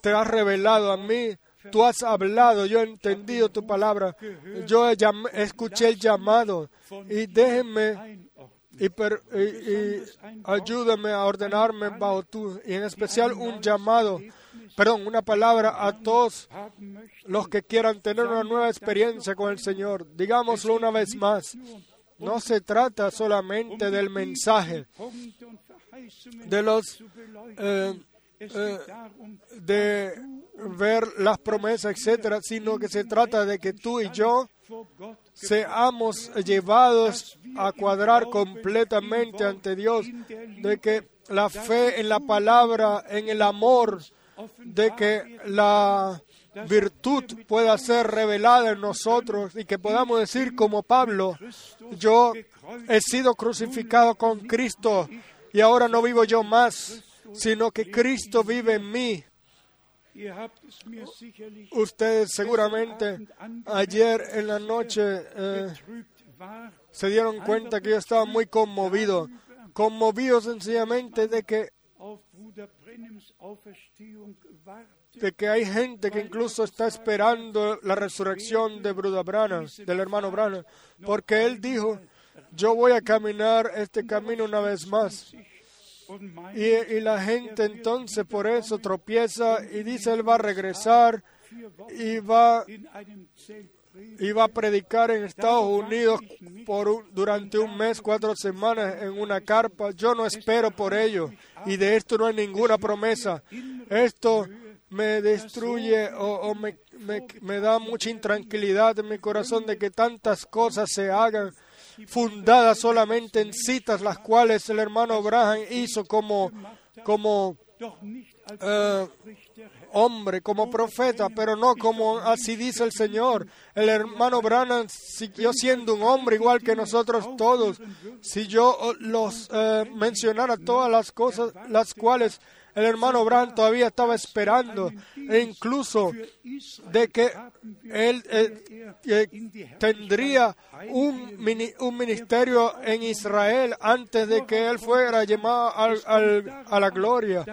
te has revelado a mí, tú has hablado, yo he entendido tu palabra, yo escuché el llamado y déjenme y, per- y- y a ordenarme bajo tú, y en especial un llamado, perdón, una palabra a todos los que quieran tener una nueva experiencia con el Señor. Digámoslo una vez más, no se trata solamente del mensaje, de los eh, eh, de ver las promesas, etcétera, sino que se trata de que tú y yo seamos llevados a cuadrar completamente ante Dios, de que la fe en la palabra, en el amor, de que la virtud pueda ser revelada en nosotros y que podamos decir como Pablo, yo he sido crucificado con Cristo y ahora no vivo yo más, sino que Cristo vive en mí. Ustedes seguramente ayer en la noche eh, se dieron cuenta que yo estaba muy conmovido, conmovido sencillamente de que, de que hay gente que incluso está esperando la resurrección de Branham, del hermano Branham, porque él dijo, yo voy a caminar este camino una vez más. Y, y la gente entonces por eso tropieza y dice, él va a regresar y va iba a predicar en Estados Unidos por durante un mes, cuatro semanas en una carpa. Yo no espero por ello y de esto no hay ninguna promesa. Esto me destruye o, me, me- da mucha intranquilidad en mi corazón de que tantas cosas se hagan fundadas solamente en citas las cuales el hermano Abraham hizo como, como eh. Hombre, como profeta, pero no como así dice el Señor. El hermano Branham siguió siendo un hombre igual que nosotros todos. Si yo oh, los eh, mencionara todas las cosas las cuales el hermano Branham todavía estaba esperando, e incluso de que él eh, eh, tendría un, mini- un ministerio en Israel antes de que él fuera llamado a la gloria,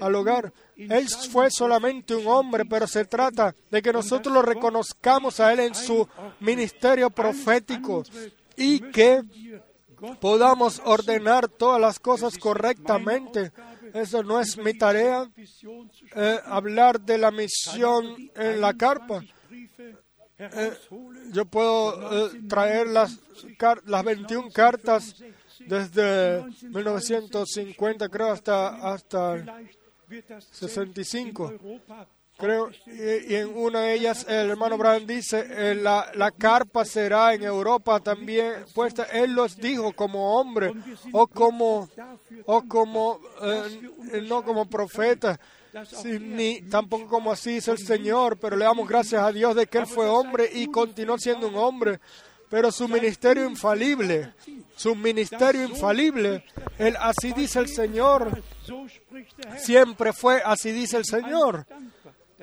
al hogar. Él fue solamente un hombre, pero se trata de que nosotros lo reconozcamos a él en su ministerio profético y que podamos ordenar todas las cosas correctamente. Eso no es mi tarea, eh, hablar de la misión en la carpa. Herausholen, Yo puedo eh, traer las, las 21 cartas desde 1950, creo, hasta, hasta vielleicht wird das 65. Creo, y, en una de ellas el hermano Brown dice, eh, la, la carpa será en Europa también puesta. Él los dijo como hombre o como, o como, eh, no como profeta, ni tampoco como así es el Señor, pero le damos gracias a Dios de que Él fue hombre y continuó siendo un hombre. Pero su ministerio infalible, su ministerio infalible, él así dice el Señor, siempre fue así dice el Señor.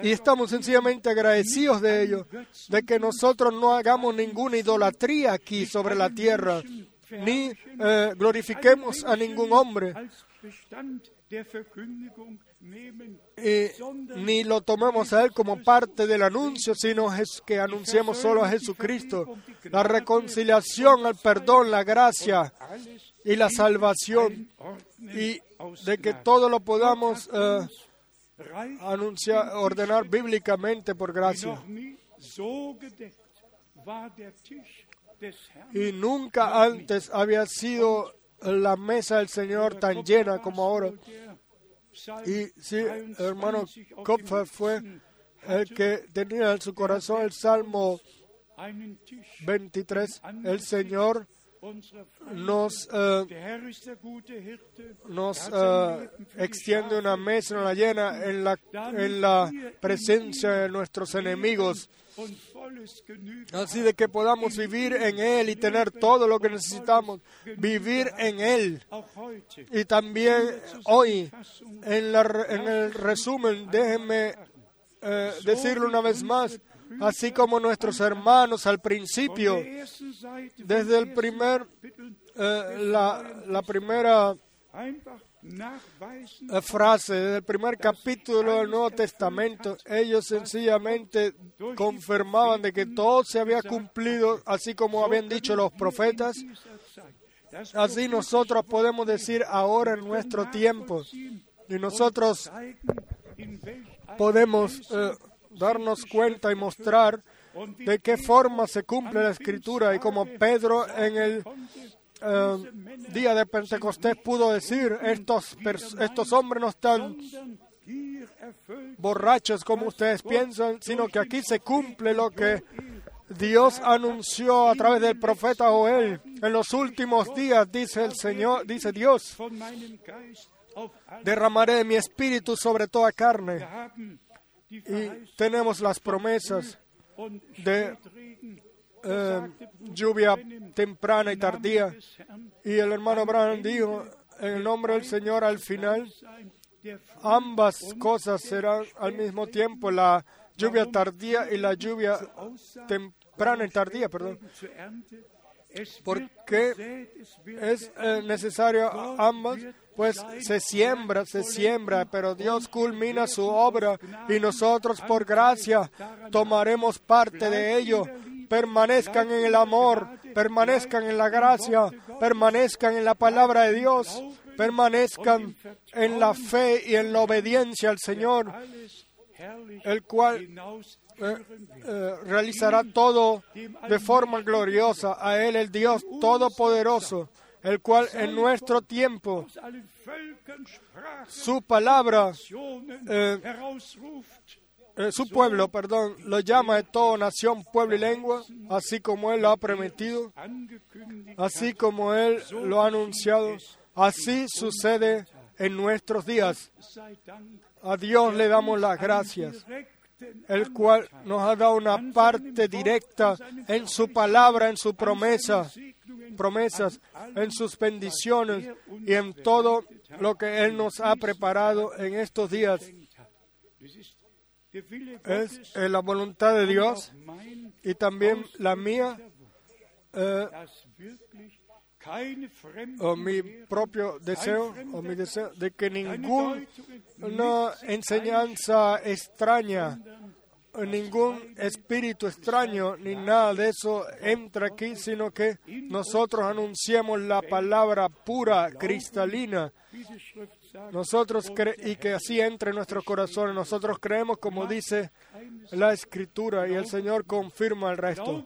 Y estamos sencillamente agradecidos de ello, de que nosotros no hagamos ninguna idolatría aquí sobre la tierra, ni eh, glorifiquemos a ningún hombre, ni lo tomemos a Él como parte del anuncio, sino que anunciemos solo a Jesucristo. La reconciliación, el perdón, la gracia y la salvación, y de que todo lo podamos eh, Reich anunciar, ordenar bíblicamente por gracia. Y nunca antes había sido la mesa del Señor tan llena como ahora. Y sí, hermano Kopfer fue el que tenía en su corazón el Salmo 23. El Señor nos, eh, eh, extiende una mesa, llena en la, en la presencia de nuestros enemigos. Así de que podamos vivir en Él y tener todo lo que necesitamos. Vivir en Él. Y también hoy, en el resumen, déjenme eh, decirlo una vez más, así como nuestros hermanos al principio, desde el primer, eh, la, la primera eh, frase, desde el primer capítulo del Nuevo Testamento, ellos sencillamente confirmaban de que todo se había cumplido, así como habían dicho los profetas. Así nosotros podemos decir ahora en nuestro tiempo. Y nosotros podemos eh, darnos cuenta y mostrar de qué forma se cumple la escritura y como Pedro en el eh, día de Pentecostés pudo decir, estos, estos hombres no están borrachos como ustedes piensan, sino que aquí se cumple lo que Dios anunció a través del profeta Joel. En los últimos días, dice el Señor, dice Dios, derramaré mi espíritu sobre toda carne. Y tenemos las promesas de eh, lluvia temprana y tardía. Y el hermano Branham dijo, en el nombre del Señor al final, ambas cosas serán al mismo tiempo, la lluvia tardía y la lluvia temprana y tardía, perdón. Ernte. Es ¿Por wird qué gesät, es wird es eh, necesario ambas, pues se siembra, se siembra, pero Dios culmina su obra y nosotros por gracia tomaremos parte de ello. Permanezcan en el amor, permanezcan en la gracia, permanezcan en la palabra de Dios, permanezcan en la fe y en la obediencia al Señor, el cual eh, eh, realizará todo de forma gloriosa a Él, el Dios Todopoderoso, el cual en nuestro tiempo su palabra, eh, su pueblo, perdón, lo llama de toda nación, pueblo y lengua, así como Él lo ha prometido, así como Él lo ha anunciado, así sucede en nuestros días. A Dios le damos las gracias. el cual nos ha dado una parte directa en su palabra, en su promesa, promesas, en sus bendiciones y en todo lo que Él nos ha preparado en estos días. Es eh, la voluntad de Dios y también la mía, eh, o mi propio deseo, o mi deseo de que keine ningún Deutungen una enseñanza extraña, ningún espíritu extraño, ni nada de eso entra aquí, sino que nosotros anunciamos la palabra pura, cristalina, nosotros cre- y que así entre en nuestros corazones. Nosotros creemos como dice la escritura y el Señor confirma el resto,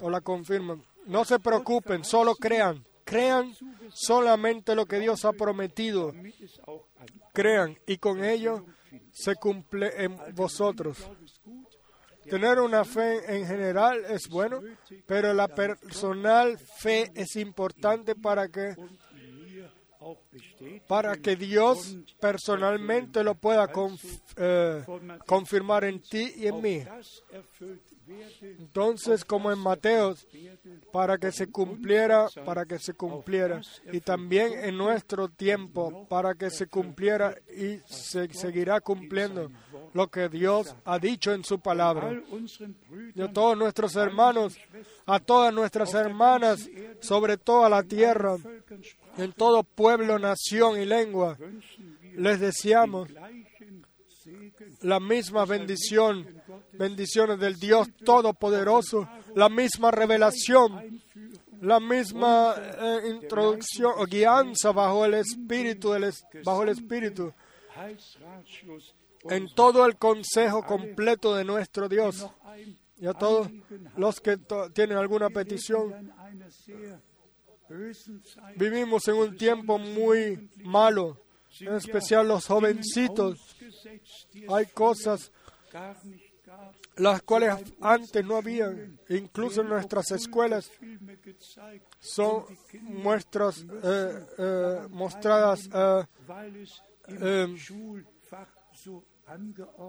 o la confirma. No se preocupen, solo crean. Crean solamente lo que Dios ha prometido. Crean y con ello se cumple en vosotros. Tener una fe en general es bueno, pero la personal fe es importante para que para que Dios personalmente lo pueda eh, confirmar en ti y en mí. Entonces, como en Mateo, para que se cumpliera, para que se cumpliera, y también en nuestro tiempo, para que se cumpliera y se seguirá cumpliendo lo que Dios ha dicho en su palabra. Y a todos nuestros hermanos, a todas nuestras hermanas, sobre toda la tierra, en todo pueblo, nación y lengua, les deseamos la misma bendición, bendiciones del Dios Todopoderoso, la misma revelación, la misma eh, introducción o guianza bajo el Espíritu, es- bajo el Espíritu, en todo el consejo completo de nuestro Dios. Y a todos los que tienen alguna petición, vivimos en un tiempo muy malo, en especial los jovencitos. Hay cosas las cuales antes no habían, incluso en nuestras escuelas, son muestras eh, eh, mostradas, eh, eh,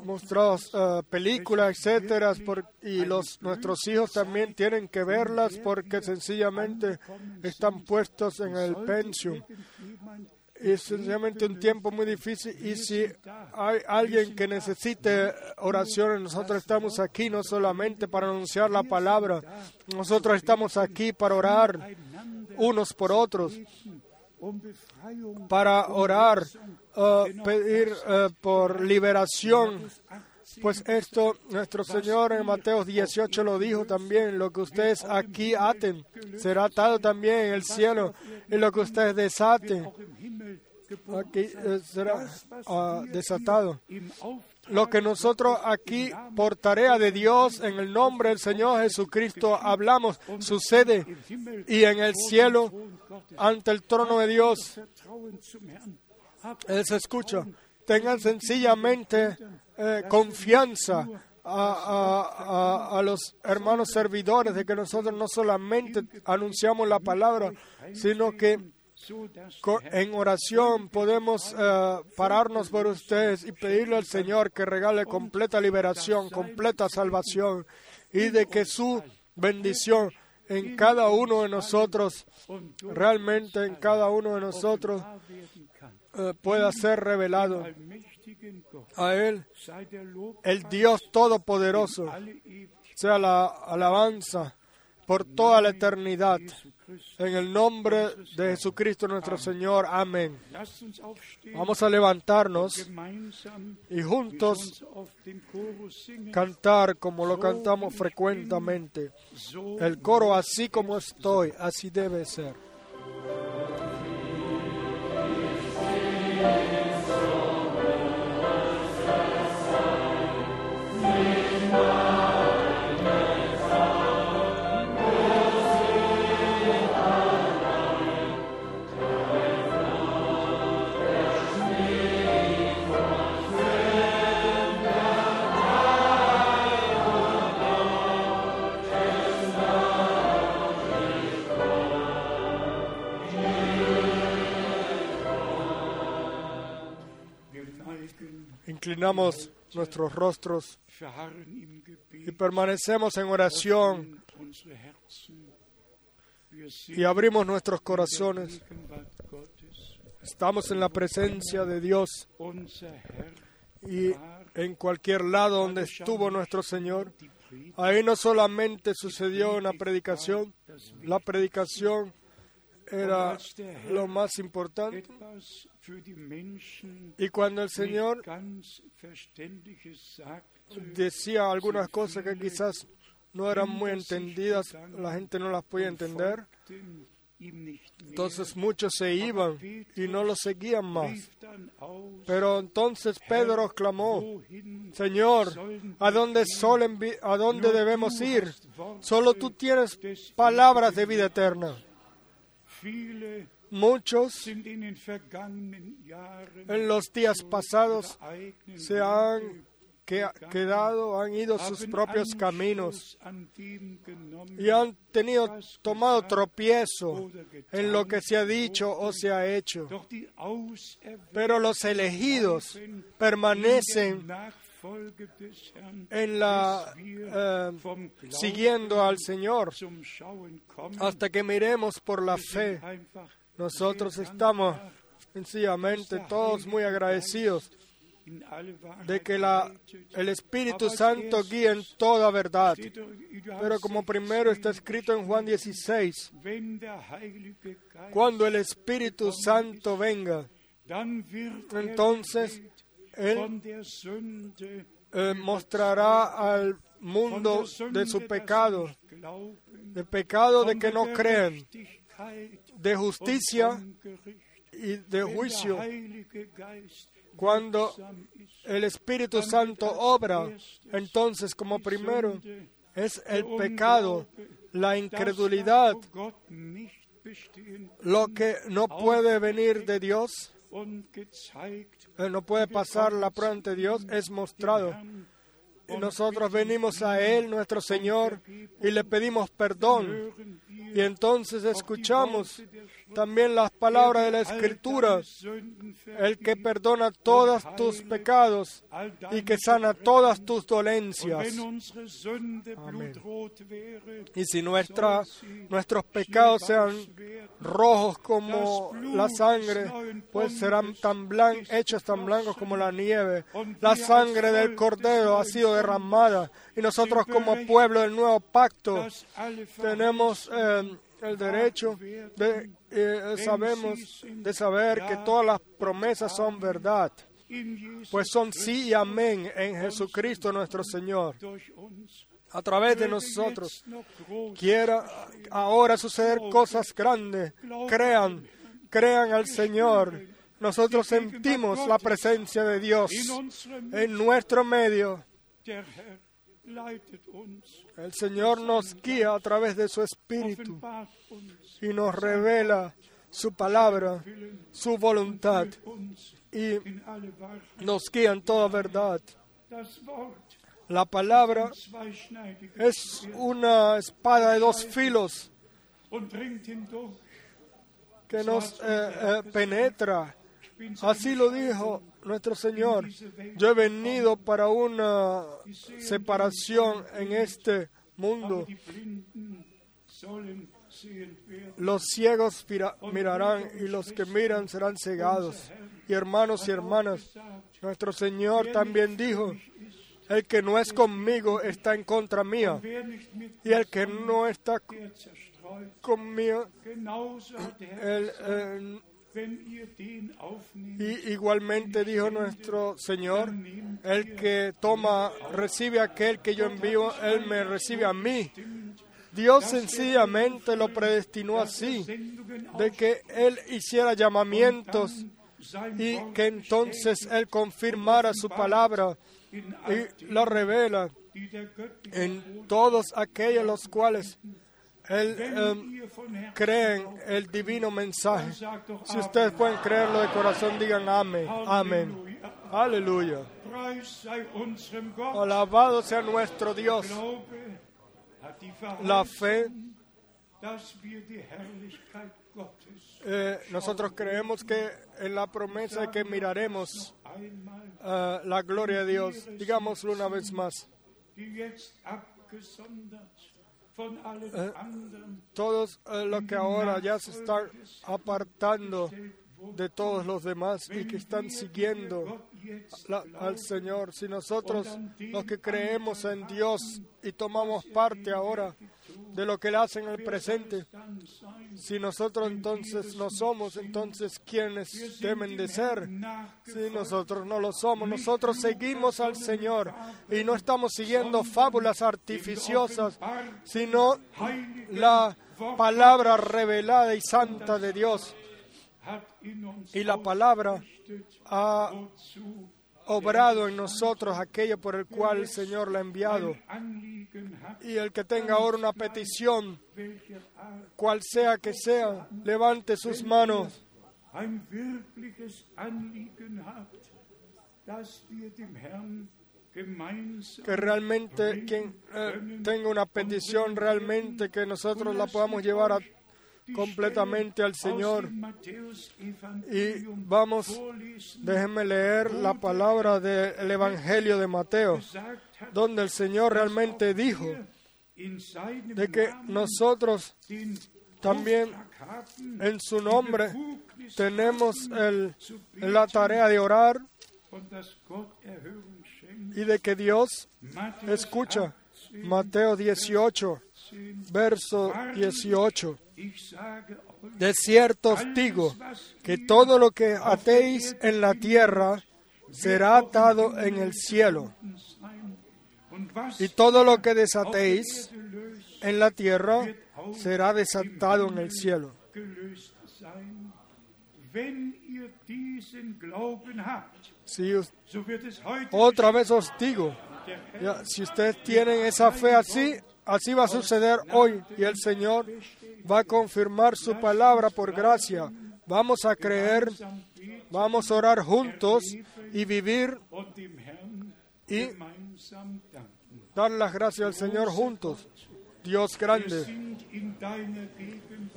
mostradas eh, películas, etcétera, por- y los nuestros hijos también tienen que verlas porque sencillamente están puestos en el pensium es sencillamente un tiempo muy difícil y si hay alguien que necesite oraciones, nosotros estamos aquí no solamente para anunciar la palabra, nosotros estamos aquí para orar unos por otros, para orar, eh, pedir eh, por liberación. Pues esto, nuestro Señor en Mateo 18 lo dijo también, lo que ustedes aquí aten será atado también en el cielo, y lo que ustedes desaten aquí eh, será ah, desatado. Lo que nosotros aquí, por tarea de Dios, en el nombre del Señor Jesucristo, hablamos, sucede y en el cielo, ante el trono de Dios, Él se escucha. Tengan sencillamente eh, confianza a, a- a- los hermanos servidores de que nosotros no solamente anunciamos la palabra, sino que en oración podemos eh, pararnos por ustedes y pedirle al Señor que regale completa liberación, completa salvación y de que su bendición en cada uno de nosotros, realmente en cada uno de nosotros, eh, pueda ser revelado a Él, el Dios Todopoderoso, sea la alabanza por toda la eternidad. En el nombre de Jesucristo nuestro Señor. Amén. Vamos a levantarnos y juntos cantar como lo cantamos frecuentemente. El coro así como estoy, así debe ser. Inclinamos nuestros rostros y permanecemos en oración y abrimos nuestros corazones. Estamos en la presencia de Dios y en cualquier lado donde estuvo nuestro Señor, ahí no solamente sucedió una predicación, la predicación era lo más importante. Y cuando el Señor decía algunas cosas que quizás no eran muy entendidas, la gente no las podía entender, entonces muchos se iban y no lo seguían más. Pero entonces Pedro clamó, Señor, ¿a dónde, ¿a dónde debemos ir? Solo tú tienes palabras de vida eterna. Muchos en los días pasados se han que- quedado, han ido sus propios caminos y han tenido tomado tropiezo en lo que se ha dicho o se ha hecho. Pero los elegidos permanecen en la eh, siguiendo al Señor hasta que miremos por la fe. Nosotros estamos sencillamente todos muy agradecidos de que la, el Espíritu Santo guíe en toda verdad. Pero como 16, primero está escrito en Juan 16, wenn der Heilige Geist cuando el Espíritu Santo venga, entonces Él eh, mostrará al mundo de su pecado, sie nicht glauben, de pecado de que no Gerechtigkeit de justicia y de juicio. Cuando el Espíritu Santo obra, entonces como primero es el pecado, la incredulidad, lo que no puede venir de Dios, eh, no puede pasar la prueba ante Dios, es mostrado. Nosotros venimos a Él, nuestro Señor, y le pedimos perdón. Y entonces escuchamos también las palabras de la Escritura, el que perdona todos tus pecados y que sana todas tus dolencias. Amén. Y si nuestra, nuestros pecados sean rojos como la sangre, pues serán tan blan- hechos tan blancos como la nieve. La sangre del Cordero ha sido derramada y nosotros como pueblo del nuevo pacto tenemos eh, el derecho de eh, sabemos de saber que todas las promesas son verdad, pues son sí y amén en Jesucristo nuestro Señor. A través de nosotros quiera ahora suceder cosas grandes. Crean, crean al Señor. Nosotros sentimos la presencia de Dios en nuestro medio. El Señor nos guía a través de su Espíritu y nos revela su palabra, su voluntad y nos guía en toda verdad. La palabra es una espada de dos filos que nos eh, eh, penetra. Así lo dijo nuestro Señor. Yo he venido para una separación en este mundo. Los ciegos mira- mirarán y los que miran serán cegados. Y hermanos y hermanas, nuestro Señor también dijo, el que no es conmigo está en contra mía. Y el que no está conmigo, él, eh, Y igualmente dijo nuestro Señor, el que toma, recibe a aquel que yo envío, él me recibe a mí. Dios sencillamente lo predestinó así, Sendungen de que él hiciera llamamientos y que entonces él confirmara su palabra y la revela en todos aquellos los cuales él em, creen el divino mensaje. Si ustedes pueden creerlo de corazón, digan amén. Amén. Aleluya. Alabado sea nuestro Dios. La fe, eh, nosotros creemos que en la promesa de que miraremos eh, la gloria de Dios. Digámoslo una vez más. Eh, Todos eh, los que ahora ya se están apartando de todos los demás y que están siguiendo la- al Señor. Si nosotros, los que creemos en Dios y tomamos parte ahora de lo que Él hace en el presente, si nosotros entonces no somos, entonces ¿quiénes deben de ser? Si nosotros no lo somos, nosotros seguimos al Señor y no estamos siguiendo fábulas artificiosas, sino la palabra revelada y santa de Dios. Y la palabra ha, obrado en nosotros aquello por el cual el Señor le ha enviado. Y el que tenga ahora una petición, cual sea que sea, levante sus manos. Que realmente quien eh, tenga una petición, realmente que nosotros la podamos llevar a- completamente al Señor. Y vamos, déjenme leer la palabra del Evangelio de Mateo, donde el Señor realmente dijo de que nosotros también en su nombre tenemos el, la tarea de orar schenkt. y de que Dios escucha. 18, Mateo 18, verso 18. Ich sage euch, De cierto os digo que todo lo que atéis en la tierra será atado en el cielo, y todo lo que desatéis en la tierra será desatado en el cielo. Si otra vez os digo, si ustedes tienen esa fe así, así va a suceder hoy y el Señor va a confirmar su palabra por gracia. Vamos a creer, vamos a orar juntos y vivir y dar las gracias al Señor juntos. Dios grande,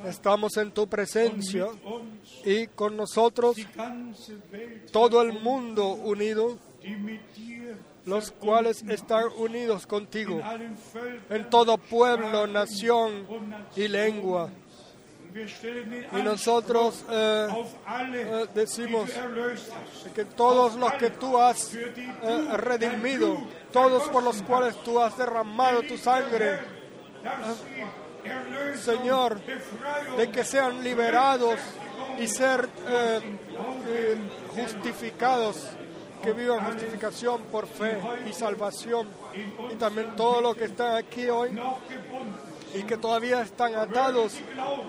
estamos en tu presencia y con nosotros todo el mundo unido, los cuales están unidos contigo, en todo pueblo, nación y lengua. Y nosotros eh, eh, decimos que todos los que tú has eh, redimido, todos por los cuales tú has derramado tu sangre, Señor, de que sean liberados y ser justificados, que vivan justificación por fe y salvación. Y también todos los que están aquí hoy y que todavía están atados,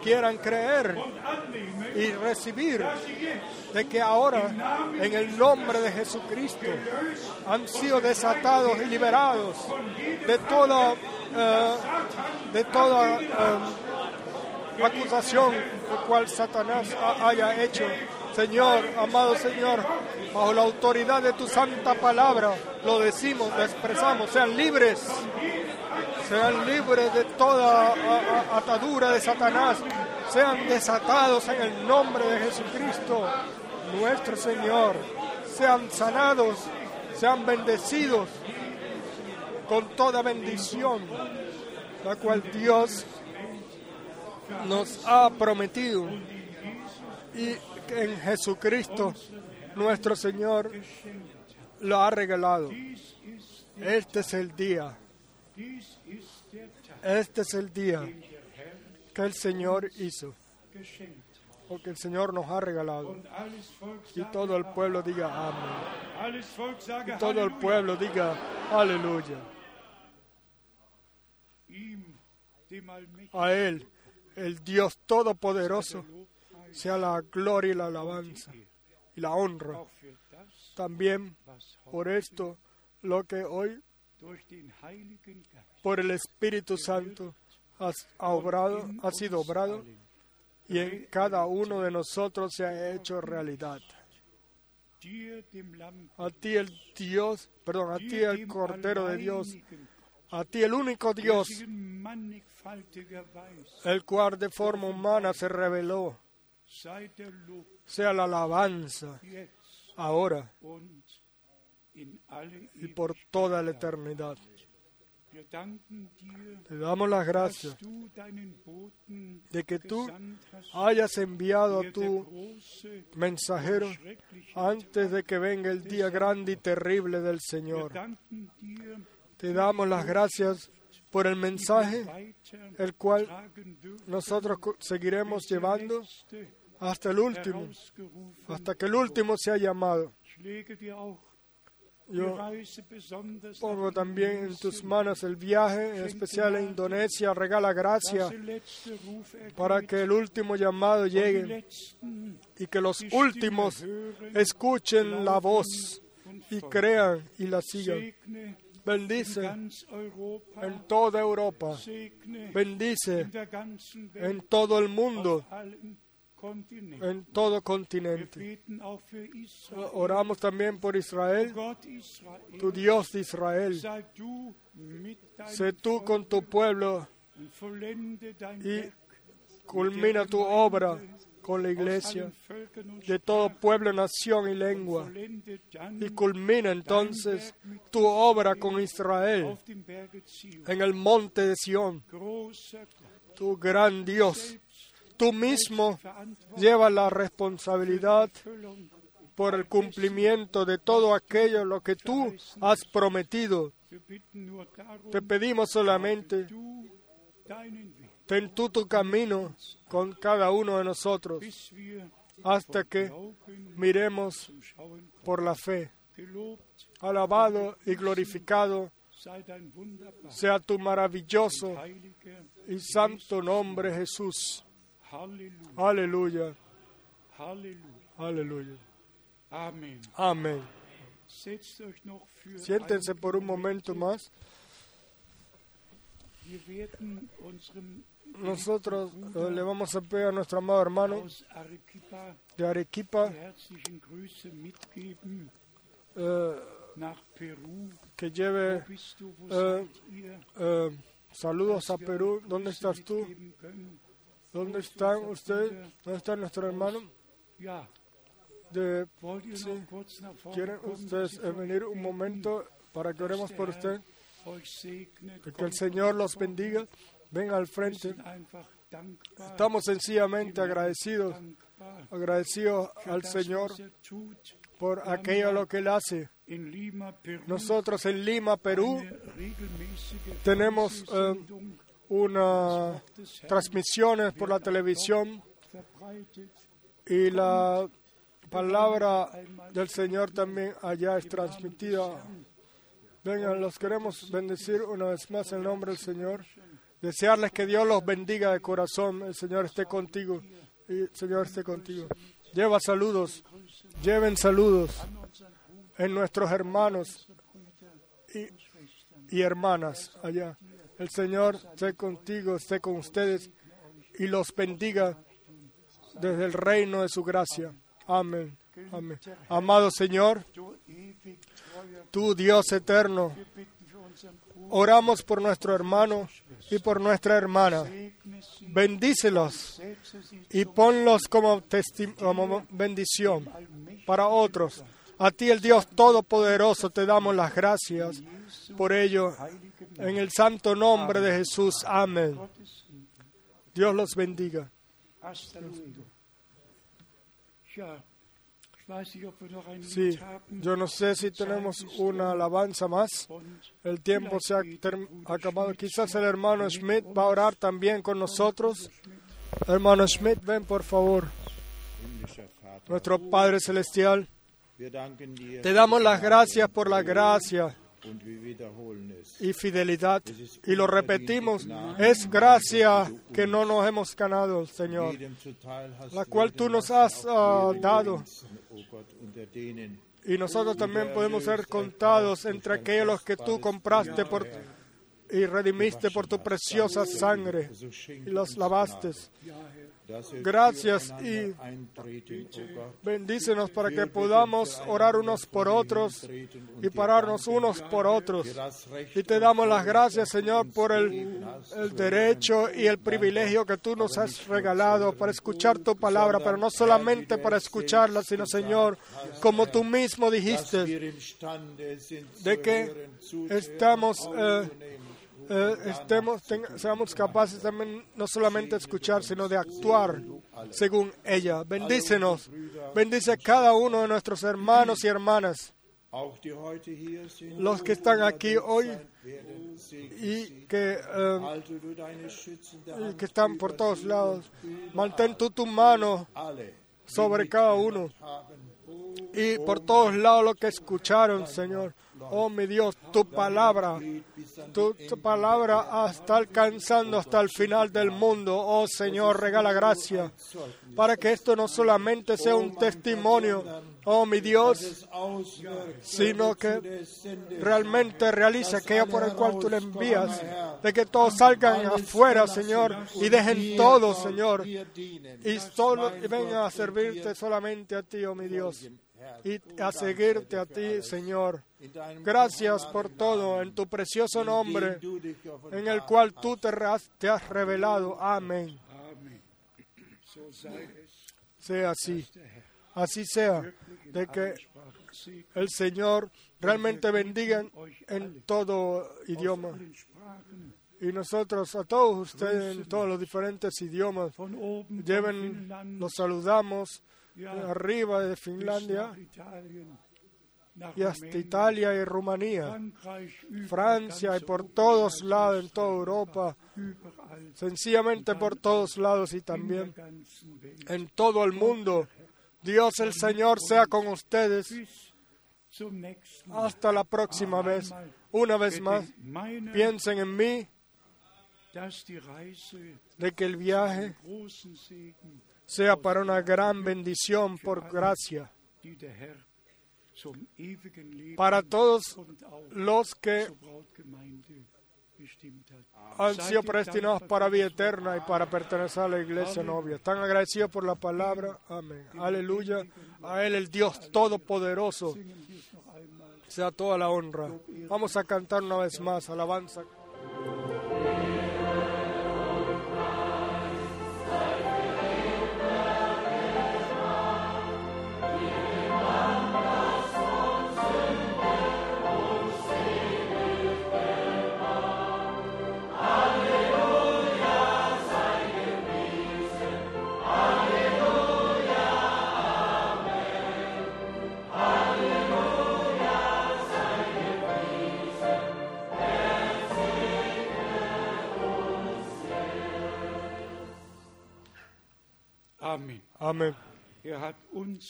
quieran creer y recibir de que ahora, en el nombre de Jesucristo, han sido desatados y liberados de toda, eh, de toda eh, acusación por cual Satanás ha- haya hecho. Señor, amado Señor, bajo la autoridad de tu santa palabra, lo decimos, lo expresamos, sean libres, sean libres de toda atadura de Satanás, sean desatados en el nombre de Jesucristo, nuestro Señor, sean sanados, sean bendecidos con toda bendición, la cual Dios nos ha prometido. Y en Jesucristo nuestro Señor lo ha regalado. Este es el día, este es el día que el Señor hizo o que el Señor nos ha regalado. Y todo el pueblo diga amén. sage Todo el pueblo diga aleluya. A Él, el Dios Todopoderoso, sea la gloria y la alabanza y la honra. También por esto, lo que hoy por el Espíritu Santo has- ha obrado, ha sido obrado y en cada uno de nosotros se ha hecho realidad. A ti el Dios, perdón, a ti el Cordero de Dios, a ti el único Dios, el cual de forma humana se reveló, sea la alabanza ahora y por toda la eternidad. Te damos las gracias de que tú hayas enviado a tu mensajero antes de que venga el día grande y terrible del Señor. Te damos las gracias por el mensaje, el cual nosotros seguiremos llevando hasta el último, hasta que el último sea llamado. Yo pongo también en tus manos el viaje, en especial en Indonesia. Regala gracia para que el último llamado llegue y que los últimos escuchen la voz y crean y la sigan. Bendice en toda Europa. Bendice en todo el mundo. En todo continente. Oramos también por Israel, tu Dios de Israel. Sé tú con tu pueblo y culmina tu obra con la iglesia de todo pueblo, nación y lengua. Y culmina entonces tu obra con Israel en el monte de Sión. Tu gran Dios, tú mismo llevas la responsabilidad por el cumplimiento de todo aquello lo que tú has prometido. Te pedimos solamente, ten tú tu camino con cada uno de nosotros hasta que miremos por la fe. Alabado y glorificado sea tu maravilloso y santo nombre Jesús. Aleluya, aleluya. Amen. Amén. Für Siéntense por un momento más. Nosotros eh, le vamos a pedir a nuestro amado hermano de Arequipa eh, que lleve ihr? eh, saludos a Perú. ¿Dónde estás tú? ¿Dónde están ustedes? ¿Dónde está nuestro hermano? Sí. ¿Quieren ustedes eh, venir un momento para que oremos por usted? Que el Señor los bendiga. Venga al frente. Estamos sencillamente agradecidos, agradecidos al Señor por aquello lo que Él hace. Nosotros en Lima, Perú, tenemos, Fernsehsendung unas transmisiones por la televisión y la palabra del Señor también allá es transmitida. Vengan, los queremos bendecir una vez más en nombre del Señor. Desearles que Dios los bendiga de corazón. El Señor esté contigo. El Señor esté contigo. Lleva saludos. Lleven saludos en nuestros hermanos y, y hermanas allá. El Señor esté contigo, esté con ustedes y los bendiga desde el reino de su gracia. Amén. Amén. Amado Señor, tú Dios eterno, oramos por nuestro hermano y por nuestra hermana. Bendícelos y ponlos como, como bendición para otros. A ti, el Dios Todopoderoso, te damos las gracias por ello. En el santo nombre de Jesús. Amén. Dios los bendiga. Sí, yo no sé si tenemos una alabanza más. El tiempo se ha acabado. Quizás el hermano Schmidt va a orar también con nosotros. Hermano Schmidt, ven por favor. Nuestro Padre Celestial, te damos las gracias por la gracia y fidelidad. Y lo repetimos, es gracia que no nos hemos ganado, Señor, la cual tú nos has ah, dado. Y nosotros también podemos ser contados entre aquellos que tú compraste por, y redimiste por tu preciosa sangre y los lavaste. Gracias y bendícenos para que podamos orar unos por otros y pararnos unos por otros. Y te damos las gracias, Señor, por el, el derecho y el privilegio que tú nos has regalado para escuchar tu palabra, pero no solamente para escucharla, sino, Señor, como tú mismo dijiste, de que estamos, eh. Eh, estemos, seamos capaces también no solamente de escuchar, sino de actuar según ella. Bendícenos, bendice a cada uno de nuestros hermanos y hermanas, los que están aquí hoy y que, eh, que están por todos lados. Mantén tú tu mano sobre cada uno y por todos lados lo que escucharon, Señor. Oh mi Dios, tu palabra, tu, palabra está alcanzando hasta el final del mundo. Oh Señor, regala gracia para que esto no solamente sea un testimonio, oh mi Dios, sino que realmente realice aquello por el cual tú le envías, de que todos salgan afuera, Señor, y dejen todo, Señor, y solo y vengan a servirte solamente a ti, oh mi Dios, y a seguirte a ti, Señor. Gracias por todo en tu precioso nombre, en el cual tú te, has- te has revelado. Amén. Sea así, así sea, de que el Señor realmente bendiga en, todo idioma. Y nosotros, a todos ustedes, en todos los diferentes idiomas, lleven, los saludamos arriba de Finlandia y hasta Italia y Rumanía, Francia y por todos lados, en toda Europa, sencillamente por todos lados y también en todo el mundo. Dios el Señor sea con ustedes. Hasta la próxima vez. Una vez más, piensen en mí, de que el viaje sea para una gran bendición por gracia, para todos los que han sido predestinados para vida eterna y para pertenecer a la iglesia novia. Están agradecidos por la palabra. Amén. Aleluya. A Él, el Dios Todopoderoso, sea toda la honra. Vamos a cantar una vez más. Alabanza.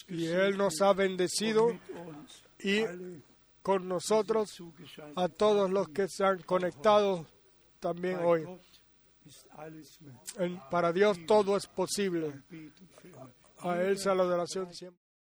Y Él nos ha bendecido y con nosotros a todos los que se han conectado también hoy. Para Dios todo es posible. A Él sea la adoración siempre.